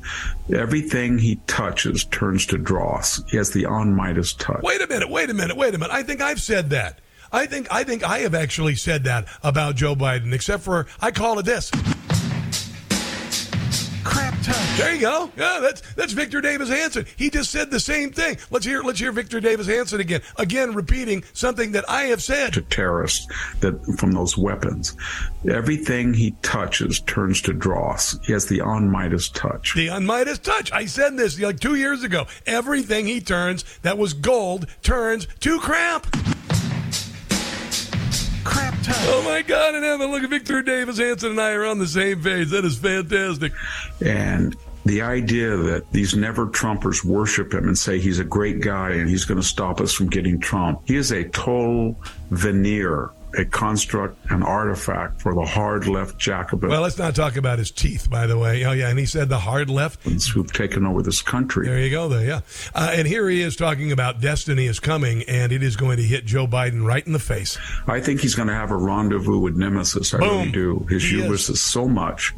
Everything he touches turns to dross. He has the on Midas touch. Wait a minute, wait a minute, wait a minute. I think I've said that. I think I think I have actually said that about Joe Biden, except for I call it this. Crap touch. There you go. Yeah, that's that's Victor Davis Hanson. He just said the same thing. Let's hear let's hear Victor Davis Hanson again. Again repeating something that I have said. to terrorists that from those weapons. Everything he touches turns to dross. He has the on Midas touch. The unmidas touch. I said this like two years ago. Everything he turns that was gold turns to crap. Crap touch. Oh my God! And have a look at Victor Davis Hanson and I are on the same page. That is fantastic. And the idea that these never Trumpers worship him and say he's a great guy and he's going to stop us from getting Trump. He is a total veneer, a construct, an artifact for the hard left Jacobin. Well, let's not talk about his teeth, by the way. Oh, yeah, and he said the hard left. who've taken over this country. There you go, there, yeah. Uh, and here he is talking about destiny is coming, and it is going to hit Joe Biden right in the face. I think he's going to have a rendezvous with Nemesis. I really Boom. do. His He hubris is. so much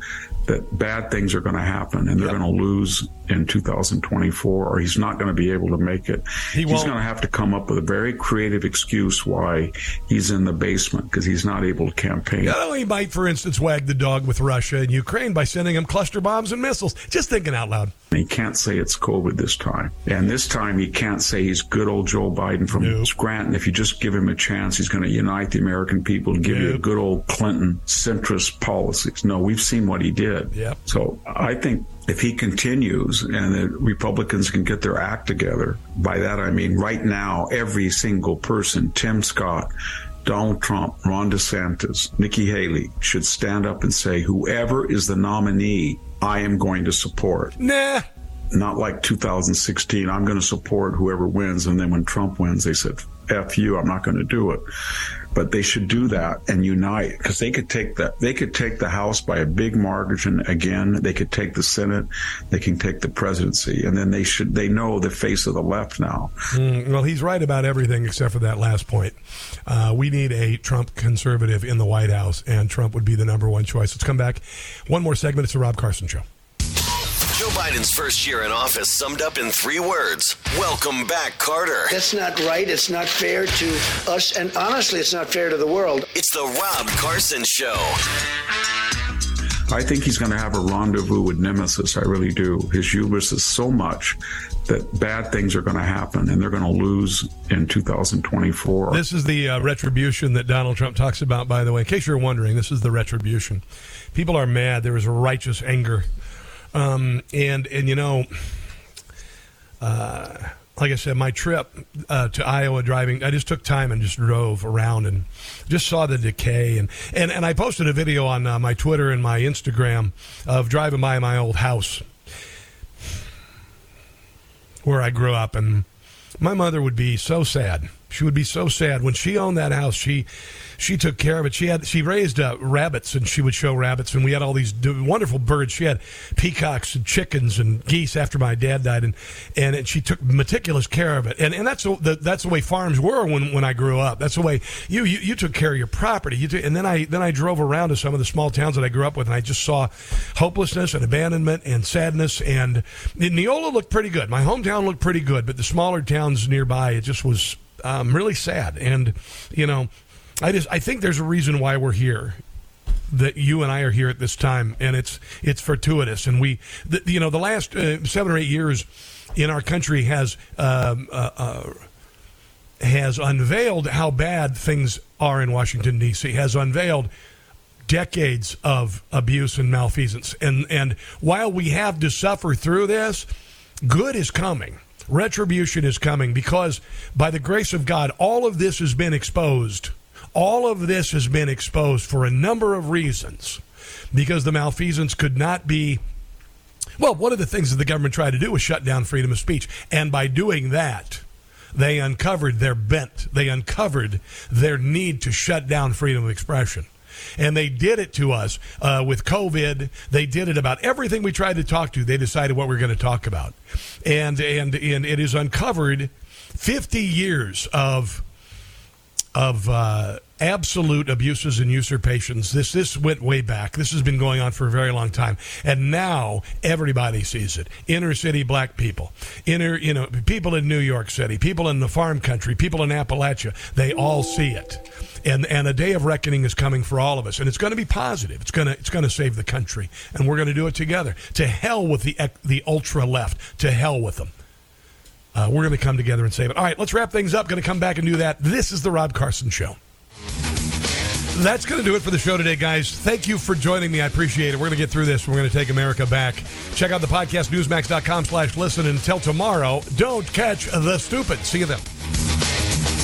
that bad things are going to happen and they're going to lose in 2024 or he's not going to be able to make it. He he's going to have to come up with a very creative excuse why he's in the basement because he's not able to campaign. You know, he might, for instance, wag the dog with Russia and Ukraine by sending them cluster bombs and missiles. Just thinking out loud. He can't say it's COVID this time. And this time he can't say he's good old Joe Biden from Scranton. If you just give him a chance, he's going to unite the American people and give you a good old Clinton centrist policies. No, we've seen what he did. Yep. So I think if he continues and the Republicans can get their act together, by that I mean right now, every single person, Tim Scott, Donald Trump, Ron DeSantis, Nikki Haley should stand up and say, whoever is the nominee, I am going to support. Nah. Not like 2016, I'm going to support whoever wins. And then when Trump wins, they said, F you, I'm not going to do it. But they should do that and unite because they could take the they could take the House by a big margin again. They could take the Senate, they can take the presidency, and then they should they know the face of the left now. Mm, well, he's right about everything except for that last point. Uh, we need a Trump conservative in the White House, and Trump would be the number one choice. Let's come back. One more segment. It's the Rob Carson Show. Joe Biden's first year in office summed up in three words Welcome back, Carter. That's not right. It's not fair to us. And honestly, it's not fair to the world. It's the Rob Carson Show. I think he's going to have a rendezvous with Nemesis. I really do. His hubris is so much that bad things are going to happen and they're going to lose in 2024. This is the uh, retribution that Donald Trump talks about, by the way. In case you're wondering, this is the retribution. People are mad. There is a righteous anger. Um, and, and, you know, uh, like I said, my trip uh, to Iowa driving, I just took time and just drove around and just saw the decay. And, and, and I posted a video on uh, my Twitter and my Instagram of driving by my old house where I grew up. And my mother would be so sad. She would be so sad when she owned that house. She she took care of it. She had she raised uh, rabbits, and she would show rabbits, and we had all these wonderful birds. She had peacocks and chickens and geese after my dad died, and and she took meticulous care of it. And and that's the that's the way farms were when, when I grew up. That's the way you you, you took care of your property. You took, and then I then I drove around to some of the small towns that I grew up with, and I just saw hopelessness and abandonment and sadness. And Neola looked pretty good. My hometown looked pretty good, but the smaller towns nearby, it just was um, really sad. And you know, I just I think there's a reason why we're here. That you and I are here at this time, and it's it's fortuitous. And we, the, you know, the last uh, seven or eight years in our country has um, uh, uh, has unveiled how bad things are in Washington D.C. Has unveiled decades of abuse and malfeasance, and and while we have to suffer through this, good is coming retribution is coming because by the grace of God, all of this has been exposed. All of this has been exposed for a number of reasons because the malfeasance could not be. Well, one of the things that the government tried to do was shut down freedom of speech. And by doing that, they uncovered their bent. They uncovered their need to shut down freedom of expression. And they did it to us uh, with COVID. They did it about everything we tried to talk to. They decided what we are going to talk about. And, and, and it is uncovered 50 years of of uh, absolute abuses and usurpations. This this went way back. This has been going on for a very long time, and now everybody sees it. Inner city black people, inner you know people in New York City, people in the farm country, people in Appalachia. They all see it, and and a day of reckoning is coming for all of us, and it's going to be positive. It's gonna it's going to save the country, and we're going to do it together. To hell with the the ultra left. To hell with them. Uh, we're going to come together and save it. All right, let's wrap things up. Going to come back and do that. This is the Rob Carson Show. That's going to do it for the show today, guys. Thank you for joining me. I appreciate it. We're going to get through this. We're going to take America back. Check out the podcast, newsmax.com slash listen. Until tomorrow, don't catch the stupid. See you then.